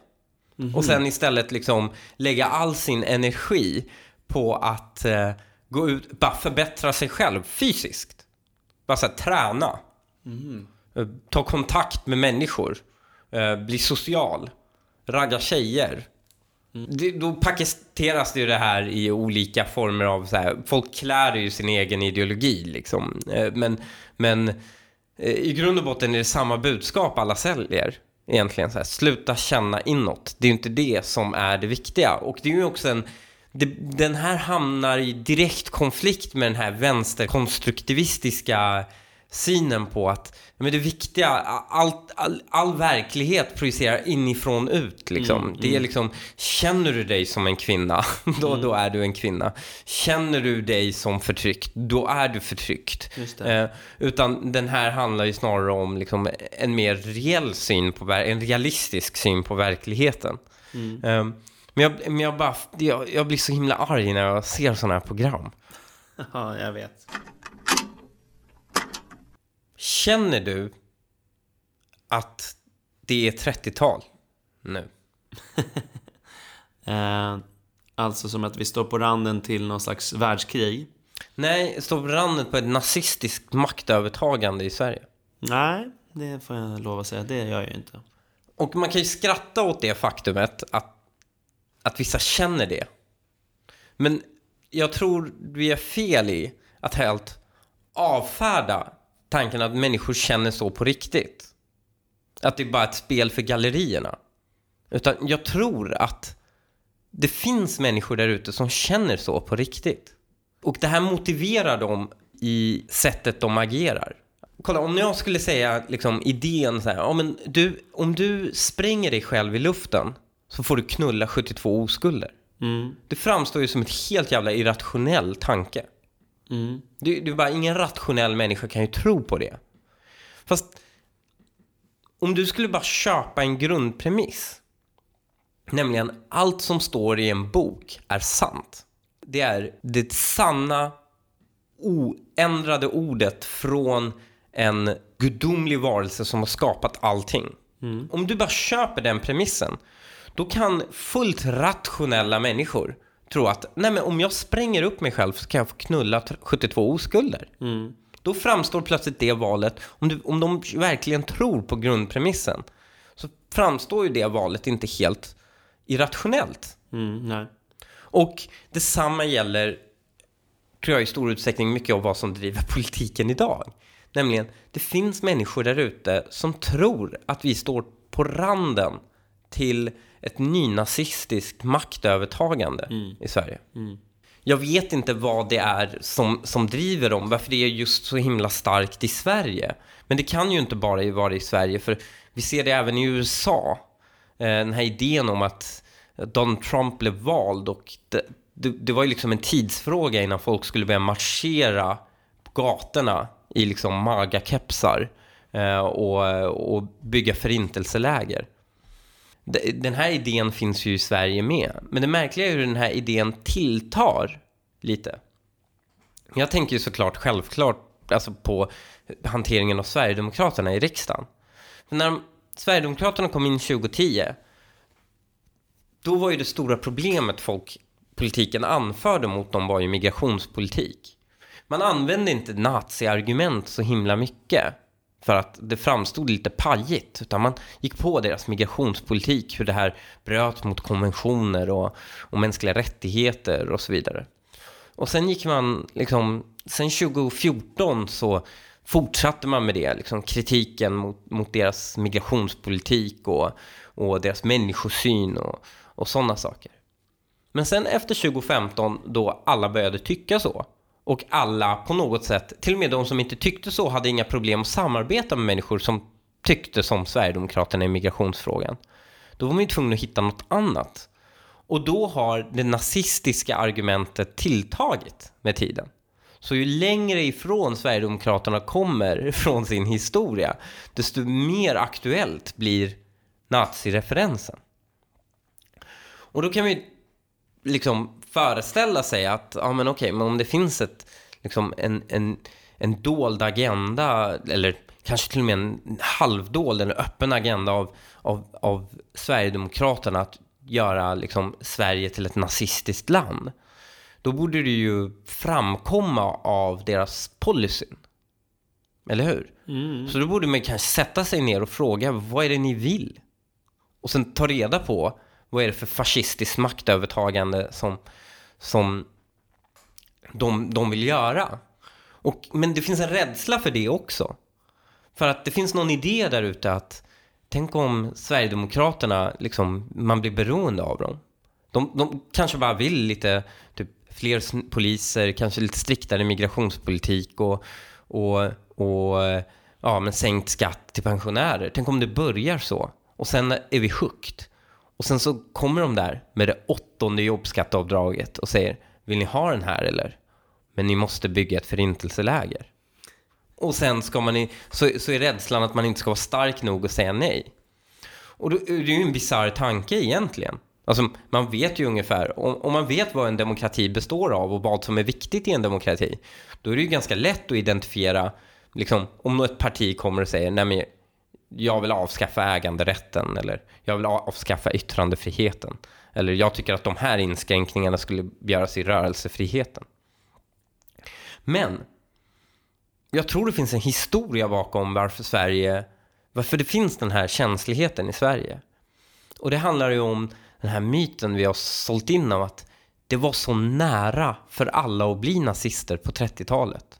Och sen istället liksom lägga all sin energi på att eh, gå ut, bara förbättra sig själv fysiskt. Bara så här, träna. Eh, Ta kontakt med människor. Eh, bli social. Ragga tjejer. Det, då paketeras det ju det här i olika former av så här, folk klär ju sin egen ideologi liksom. Eh, Men, men eh, i grund och botten är det samma budskap alla säljer. Egentligen så här, sluta känna inåt. Det är ju inte det som är det viktiga. Och det är ju också en, det, den här hamnar i direkt konflikt med den här vänsterkonstruktivistiska synen på att men det viktiga, allt, all, all verklighet projicerar inifrån ut. Liksom. det är liksom, känner du dig som en kvinna, då, då är du en kvinna. Känner du dig som förtryckt, då är du förtryckt. Eh, utan den här handlar ju snarare om liksom, en mer reell syn på, en realistisk syn på verkligheten. Eh, men jag, men jag, bara, jag, jag blir så himla arg när jag ser sådana här program. Ja, jag vet. Känner du att det är 30-tal nu? Eh, alltså som att vi står på randen till någon slags världskrig. Nej, står på randen på ett nazistiskt maktövertagande i Sverige. Nej, det får jag lov att säga. Det gör jag ju inte. Och man kan ju skratta åt det faktumet att, att vissa känner det. Men jag tror vi är fel i att helt avfärda tanken att människor känner så på riktigt. Att det är bara ett spel för gallerierna. Utan jag tror att det finns människor där ute som känner så på riktigt. Och det här motiverar dem i sättet de agerar. Kolla, om jag skulle säga liksom idén så här, ja, men du, om du spränger dig själv i luften så får du knulla 72 oskulder. Mm. Det framstår ju som ett helt jävla irrationell tanke. Mm. Det, det är bara ingen rationell människa kan ju tro på det. Fast om du skulle bara köpa en grundpremiss, nämligen allt som står i en bok är sant. Det är det sanna, oändrade ordet från en gudomlig varelse som har skapat allting. Om du bara köper den premissen, då kan fullt rationella människor tro att nej men om jag spränger upp mig själv så kan jag få knulla t- 72 oskulder. Då framstår plötsligt det valet, om, du, om de verkligen tror på grundpremissen, så framstår ju det valet inte helt irrationellt. Mm, nej. Och detsamma gäller, tror jag i stor utsträckning, mycket av vad som driver politiken idag. Nämligen, det finns människor där ute som tror att vi står på randen till ett nynazistiskt maktövertagande i Sverige. Jag vet inte vad det är som, som driver dem, varför det är just så himla starkt i Sverige. Men det kan ju inte bara vara i Sverige, för vi ser det även i USA. Eh, Den här idén om att Donald Trump blev vald och det, det, det var ju liksom en tidsfråga innan folk skulle börja marschera på gatorna i liksom maga-kepsar eh, och, och bygga förintelseläger. Den här idén finns ju i Sverige med. Men det märkliga är hur den här idén tilltar lite. Jag tänker ju såklart självklart alltså på hanteringen av Sverigedemokraterna i riksdagen. För när Sverigedemokraterna kom in 2010 då var ju det stora problemet folk, politiken anförde mot dem var ju migrationspolitik. Man använde inte naziargument så himla mycket för att det framstod lite pajigt, utan man gick på deras migrationspolitik, hur det här bröt mot konventioner och, och mänskliga rättigheter och så vidare. Och sen gick man liksom, sen 2014 så fortsatte man med det, liksom kritiken mot, mot deras migrationspolitik och, och deras människosyn och, och sådana saker. Men sen efter 2015 då alla började tycka så och alla på något sätt, till och med de som inte tyckte så hade inga problem att samarbeta med människor som tyckte som Sverigedemokraterna i migrationsfrågan. Då var man ju tvungen att hitta något annat. Och då har det nazistiska argumentet tilltagit med tiden. Så ju längre ifrån Sverigedemokraterna kommer från sin historia, desto mer aktuellt blir nazireferensen. Och då kan vi liksom föreställa sig att, ja men okej, men om det finns ett, liksom en, en, en dold agenda, eller kanske till och med en halvdold eller öppen agenda av, av, av Sverigedemokraterna att göra liksom Sverige till ett nazistiskt land. Då borde det ju framkomma av deras policy. Eller hur? Mm. Så då borde man kanske sätta sig ner och fråga vad är det ni vill? Och sen ta reda på vad är det för fascistiskt maktövertagande som, som de, de vill göra. Och, men det finns en rädsla för det också. För att det finns någon idé där ute att tänk om Sverigedemokraterna, liksom, man blir beroende av dem. De, de kanske bara vill lite, typ, fler poliser, kanske lite striktare migrationspolitik och, och, och ja, men sänkt skatt till pensionärer. Tänk om det börjar så. Och sen är vi hooked. Och sen så kommer de där med det åttonde jobbskatteavdraget och säger Vill ni ha den här eller? Men ni måste bygga ett förintelseläger. Och sen ska man i, så, så är rädslan att man inte ska vara stark nog att säga nej. Och då, det är ju en bisarr tanke egentligen. Alltså, man vet ju ungefär, om, om man vet vad en demokrati består av och vad som är viktigt i en demokrati, då är det ju ganska lätt att identifiera, liksom, om ett parti kommer och säger, nej men jag vill avskaffa äganderätten eller jag vill avskaffa yttrandefriheten. Eller jag tycker att de här inskränkningarna skulle göras i rörelsefriheten. Men jag tror det finns en historia bakom varför Sverige, varför det finns den här känsligheten i Sverige. Och det handlar ju om den här myten vi har sålt in av att det var så nära för alla att bli nazister på 30-talet.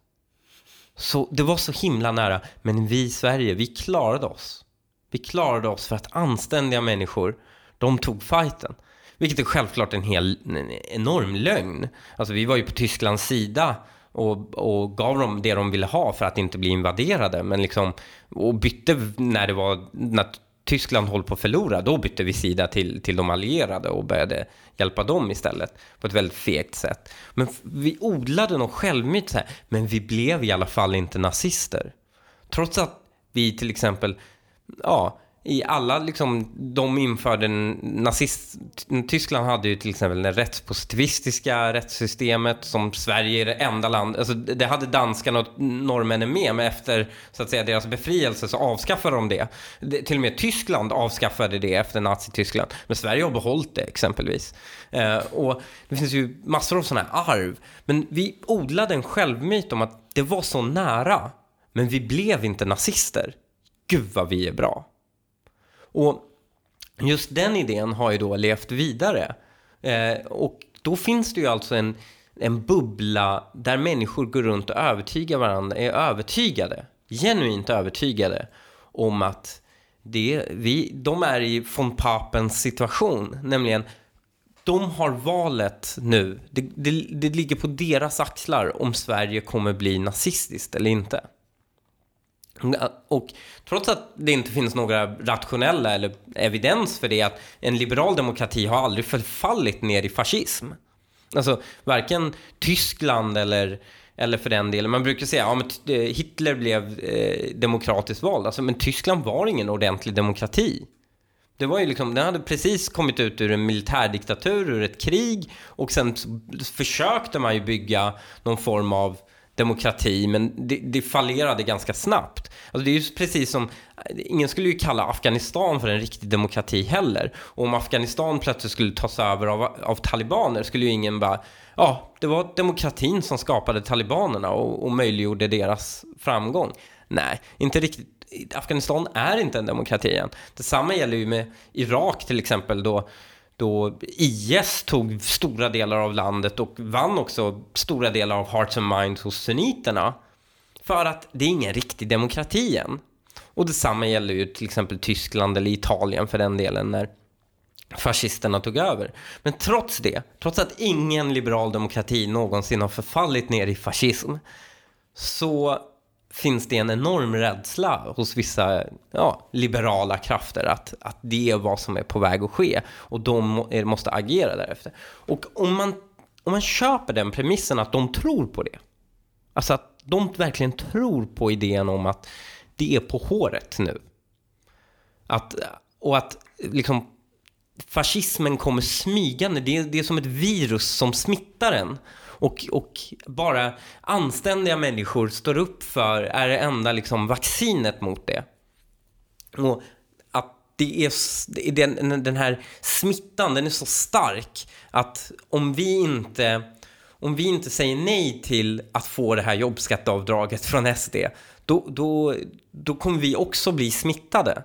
Så det var så himla nära, men vi i Sverige, vi klarade oss. Vi klarade oss för att anständiga människor, de tog fighten. Vilket är självklart en hel en enorm lögn. Alltså vi var ju på Tysklands sida och, och gav dem det de ville ha för att inte bli invaderade. Men liksom, och bytte när det var, när Tyskland håller på att förlora, då bytte vi sida till, till de allierade och började hjälpa dem istället på ett väldigt fegt sätt. Men vi odlade någon självmyt så här, men vi blev i alla fall inte nazister. Trots att vi till exempel, ja, i alla liksom, de införde en nazist... Tyskland hade ju till exempel det rättspositivistiska rättssystemet som Sverige är det enda land... Alltså det hade danskarna och norrmännen med, men efter så att säga deras befrielse så avskaffade de det. det till och med Tyskland avskaffade det efter Nazityskland, men Sverige har behållit det exempelvis. Eh, och det finns ju massor av sådana här arv. Men vi odlade en självmyt om att det var så nära, men vi blev inte nazister. Gud vad vi är bra. Och just den idén har ju då levt vidare. Eh, och då finns det ju alltså en, en bubbla där människor går runt och övertygar varandra, är övertygade, genuint övertygade om att det, vi, de är i von Papens situation, nämligen de har valet nu. Det, det, det ligger på deras axlar om Sverige kommer bli nazistiskt eller inte. Och trots att det inte finns några rationella eller evidens för det, att en liberal demokrati har aldrig förfallit ner i fascism. Alltså varken Tyskland eller, eller för den delen, man brukar säga att ja, eh, Hitler blev eh, demokratiskt vald, alltså, men Tyskland var ingen ordentlig demokrati. Det var ju liksom, den hade precis kommit ut ur en militärdiktatur, ur ett krig och sen försökte man ju bygga någon form av demokrati, men det, det fallerade ganska snabbt. Alltså det är ju precis som, ingen skulle ju kalla Afghanistan för en riktig demokrati heller. Och om Afghanistan plötsligt skulle tas över av, av talibaner skulle ju ingen bara, ja, det var demokratin som skapade talibanerna och, och möjliggjorde deras framgång. Nej, inte riktigt. Afghanistan är inte en demokrati än. Detsamma gäller ju med Irak till exempel då då IS tog stora delar av landet och vann också stora delar av Hearts and Minds hos sunniterna. För att det är ingen riktig demokrati än. Och detsamma gäller ju till exempel Tyskland eller Italien för den delen när fascisterna tog över. Men trots det, trots att ingen liberal demokrati någonsin har förfallit ner i fascism, så finns det en enorm rädsla hos vissa ja, liberala krafter att, att det är vad som är på väg att ske och de måste agera därefter. Och om man, om man köper den premissen att de tror på det, alltså att de verkligen tror på idén om att det är på håret nu. Att, och att liksom fascismen kommer smygande. Det är, det är som ett virus som smittar en. Och, och bara anständiga människor står upp för är det enda liksom vaccinet mot det. Och att det är, den, den här smittan, den är så stark att om vi inte om vi inte säger nej till att få det här jobbskatteavdraget från SD, då, då, då kommer vi också bli smittade.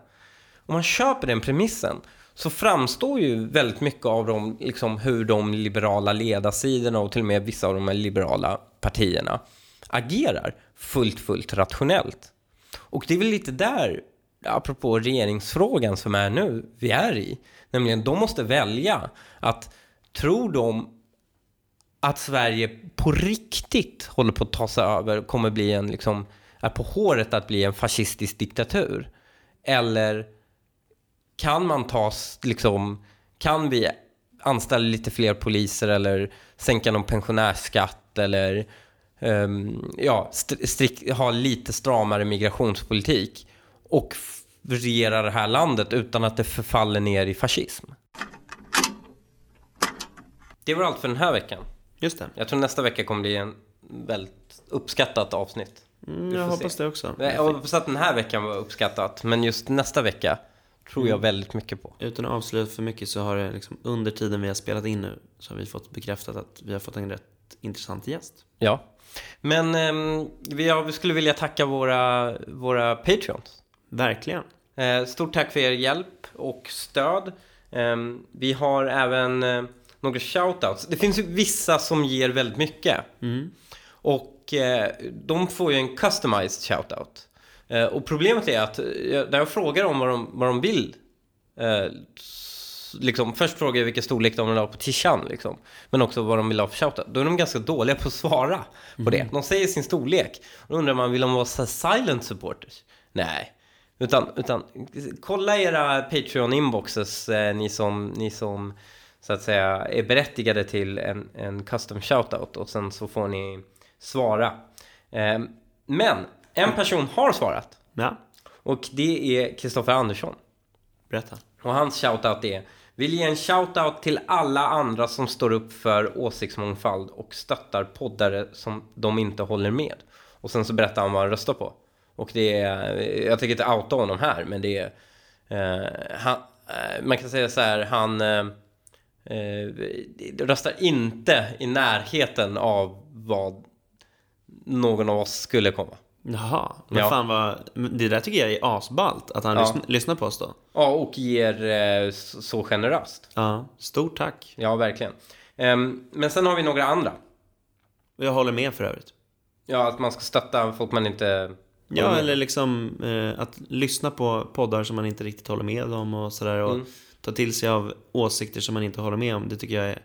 Om man köper den premissen så framstår ju väldigt mycket av dem, liksom hur de liberala ledarsidorna och till och med vissa av de här liberala partierna agerar fullt, fullt rationellt. Och det är väl lite där, apropå regeringsfrågan som är nu, vi är i. Nämligen, de måste välja att tror de att Sverige på riktigt håller på att ta sig över, kommer bli en, liksom, är på håret att bli en fascistisk diktatur? Eller kan man ta, liksom, kan vi anställa lite fler poliser eller sänka någon pensionärsskatt eller ehm, ja, st- strikt, ha lite stramare migrationspolitik och regera det här landet utan att det förfaller ner i fascism? Det var allt för den här veckan. Just det. Jag tror nästa vecka kommer bli en väldigt uppskattat avsnitt. Mm, jag hoppas se. det också. Jag hoppas att den här veckan var uppskattat, men just nästa vecka tror jag väldigt mycket på. Utan att avslöja för mycket så har det liksom under tiden vi har spelat in nu så har vi fått bekräftat att vi har fått en rätt intressant gäst. Ja. Men ehm, vi, skulle vilja tacka våra, våra Patreons. Verkligen. Eh, stort tack för er hjälp och stöd. Ehm, vi har även eh, några shoutouts. Det finns ju vissa som ger väldigt mycket. Och eh, de får ju en customized shoutout. Eh, och problemet är att eh, jag- när jag frågar dem vad de, vad de vill eh, liksom, först frågar jag vilken storlek de vill ha på tishan liksom. Men också vad de vill ha för shoutout. Då är de ganska dåliga på att svara på det. De säger sin storlek. Då undrar man, vill de vara silent supporters? Nej. Utan, utan kolla era Patreon-inboxes, eh, ni, som, ni som så att säga är berättigade till en, en custom shoutout och sen så får ni svara. Eh, men en person har svarat Ja, och det är Kristoffer Andersson. berätta. Och hans shoutout är Vill ge en shoutout till alla andra som står upp för åsiktsmångfald och stöttar poddare som de inte håller med. Och sen så berättar han vad han röstar på. Och det är, jag tänker inte outa honom här, men det är, eh, han, eh, man kan säga så här, han eh, eh, röstar inte i närheten av vad någon av oss skulle komma. Jaha, men Ja. fan vad... Det där tycker jag är asballt, att han Ja. lyssn- lyssnar på oss då. Ja, och ger eh, så generöst. Ja, stort tack. Ja, verkligen. Ehm, men sen har vi några andra. Jag håller med för övrigt. Ja, att man ska stötta folk man inte... Ja, med. eller liksom eh, att lyssna på poddar som man inte riktigt håller med om och sådär. Och Mm. ta till sig av åsikter som man inte håller med om. Det tycker jag är...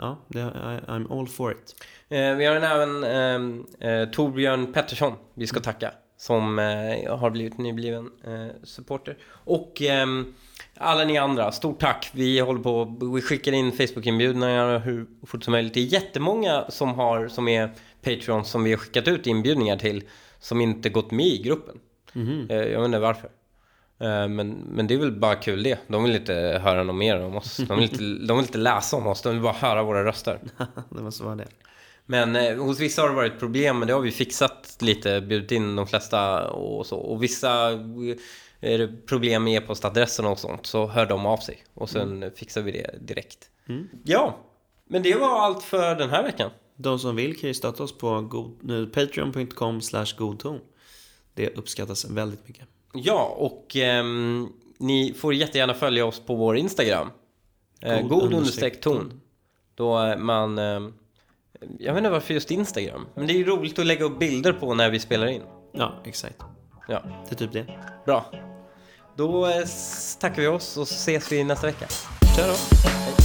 Ja, det, I, I'm all for it. Eh, vi har en även ehm, eh, Torbjörn Pettersson vi ska tacka. Som eh, har blivit nybliven eh, supporter. Och ehm, alla ni andra, stort tack. Vi håller på, vi skickar in Facebook-inbjudningar hur fort som möjligt. Det är jättemånga som, har, som är Patreon som vi har skickat ut inbjudningar till. Som inte gått med i gruppen. Eh, jag vet inte varför. Eh, Men, men det är väl bara kul det. De vill inte höra något mer om oss. De vill inte, de vill inte läsa om oss. De vill bara höra våra röster. det måste vara det. Men eh, hos vissa har det varit problem, men det har vi fixat lite, bjudit in de flesta och så. Och vissa eh, är det problem med e-postadressen och sånt, så hör de av sig. Och sen fixar vi det direkt. Ja, men det var allt för den här veckan. De som vill kan ju stötta oss på patreon.com godton. Det uppskattas väldigt mycket. Ja, och ehm, ni får jättegärna följa oss på vår Instagram. Eh, God understreck ton. Då eh, man... ehm, jag vet inte varför just Instagram, men det är ju roligt att lägga upp bilder på när vi spelar in. Ja, exakt. Ja, Det är typ det. bra. Då eh, s- tackar vi oss och ses vi nästa vecka. Tja då!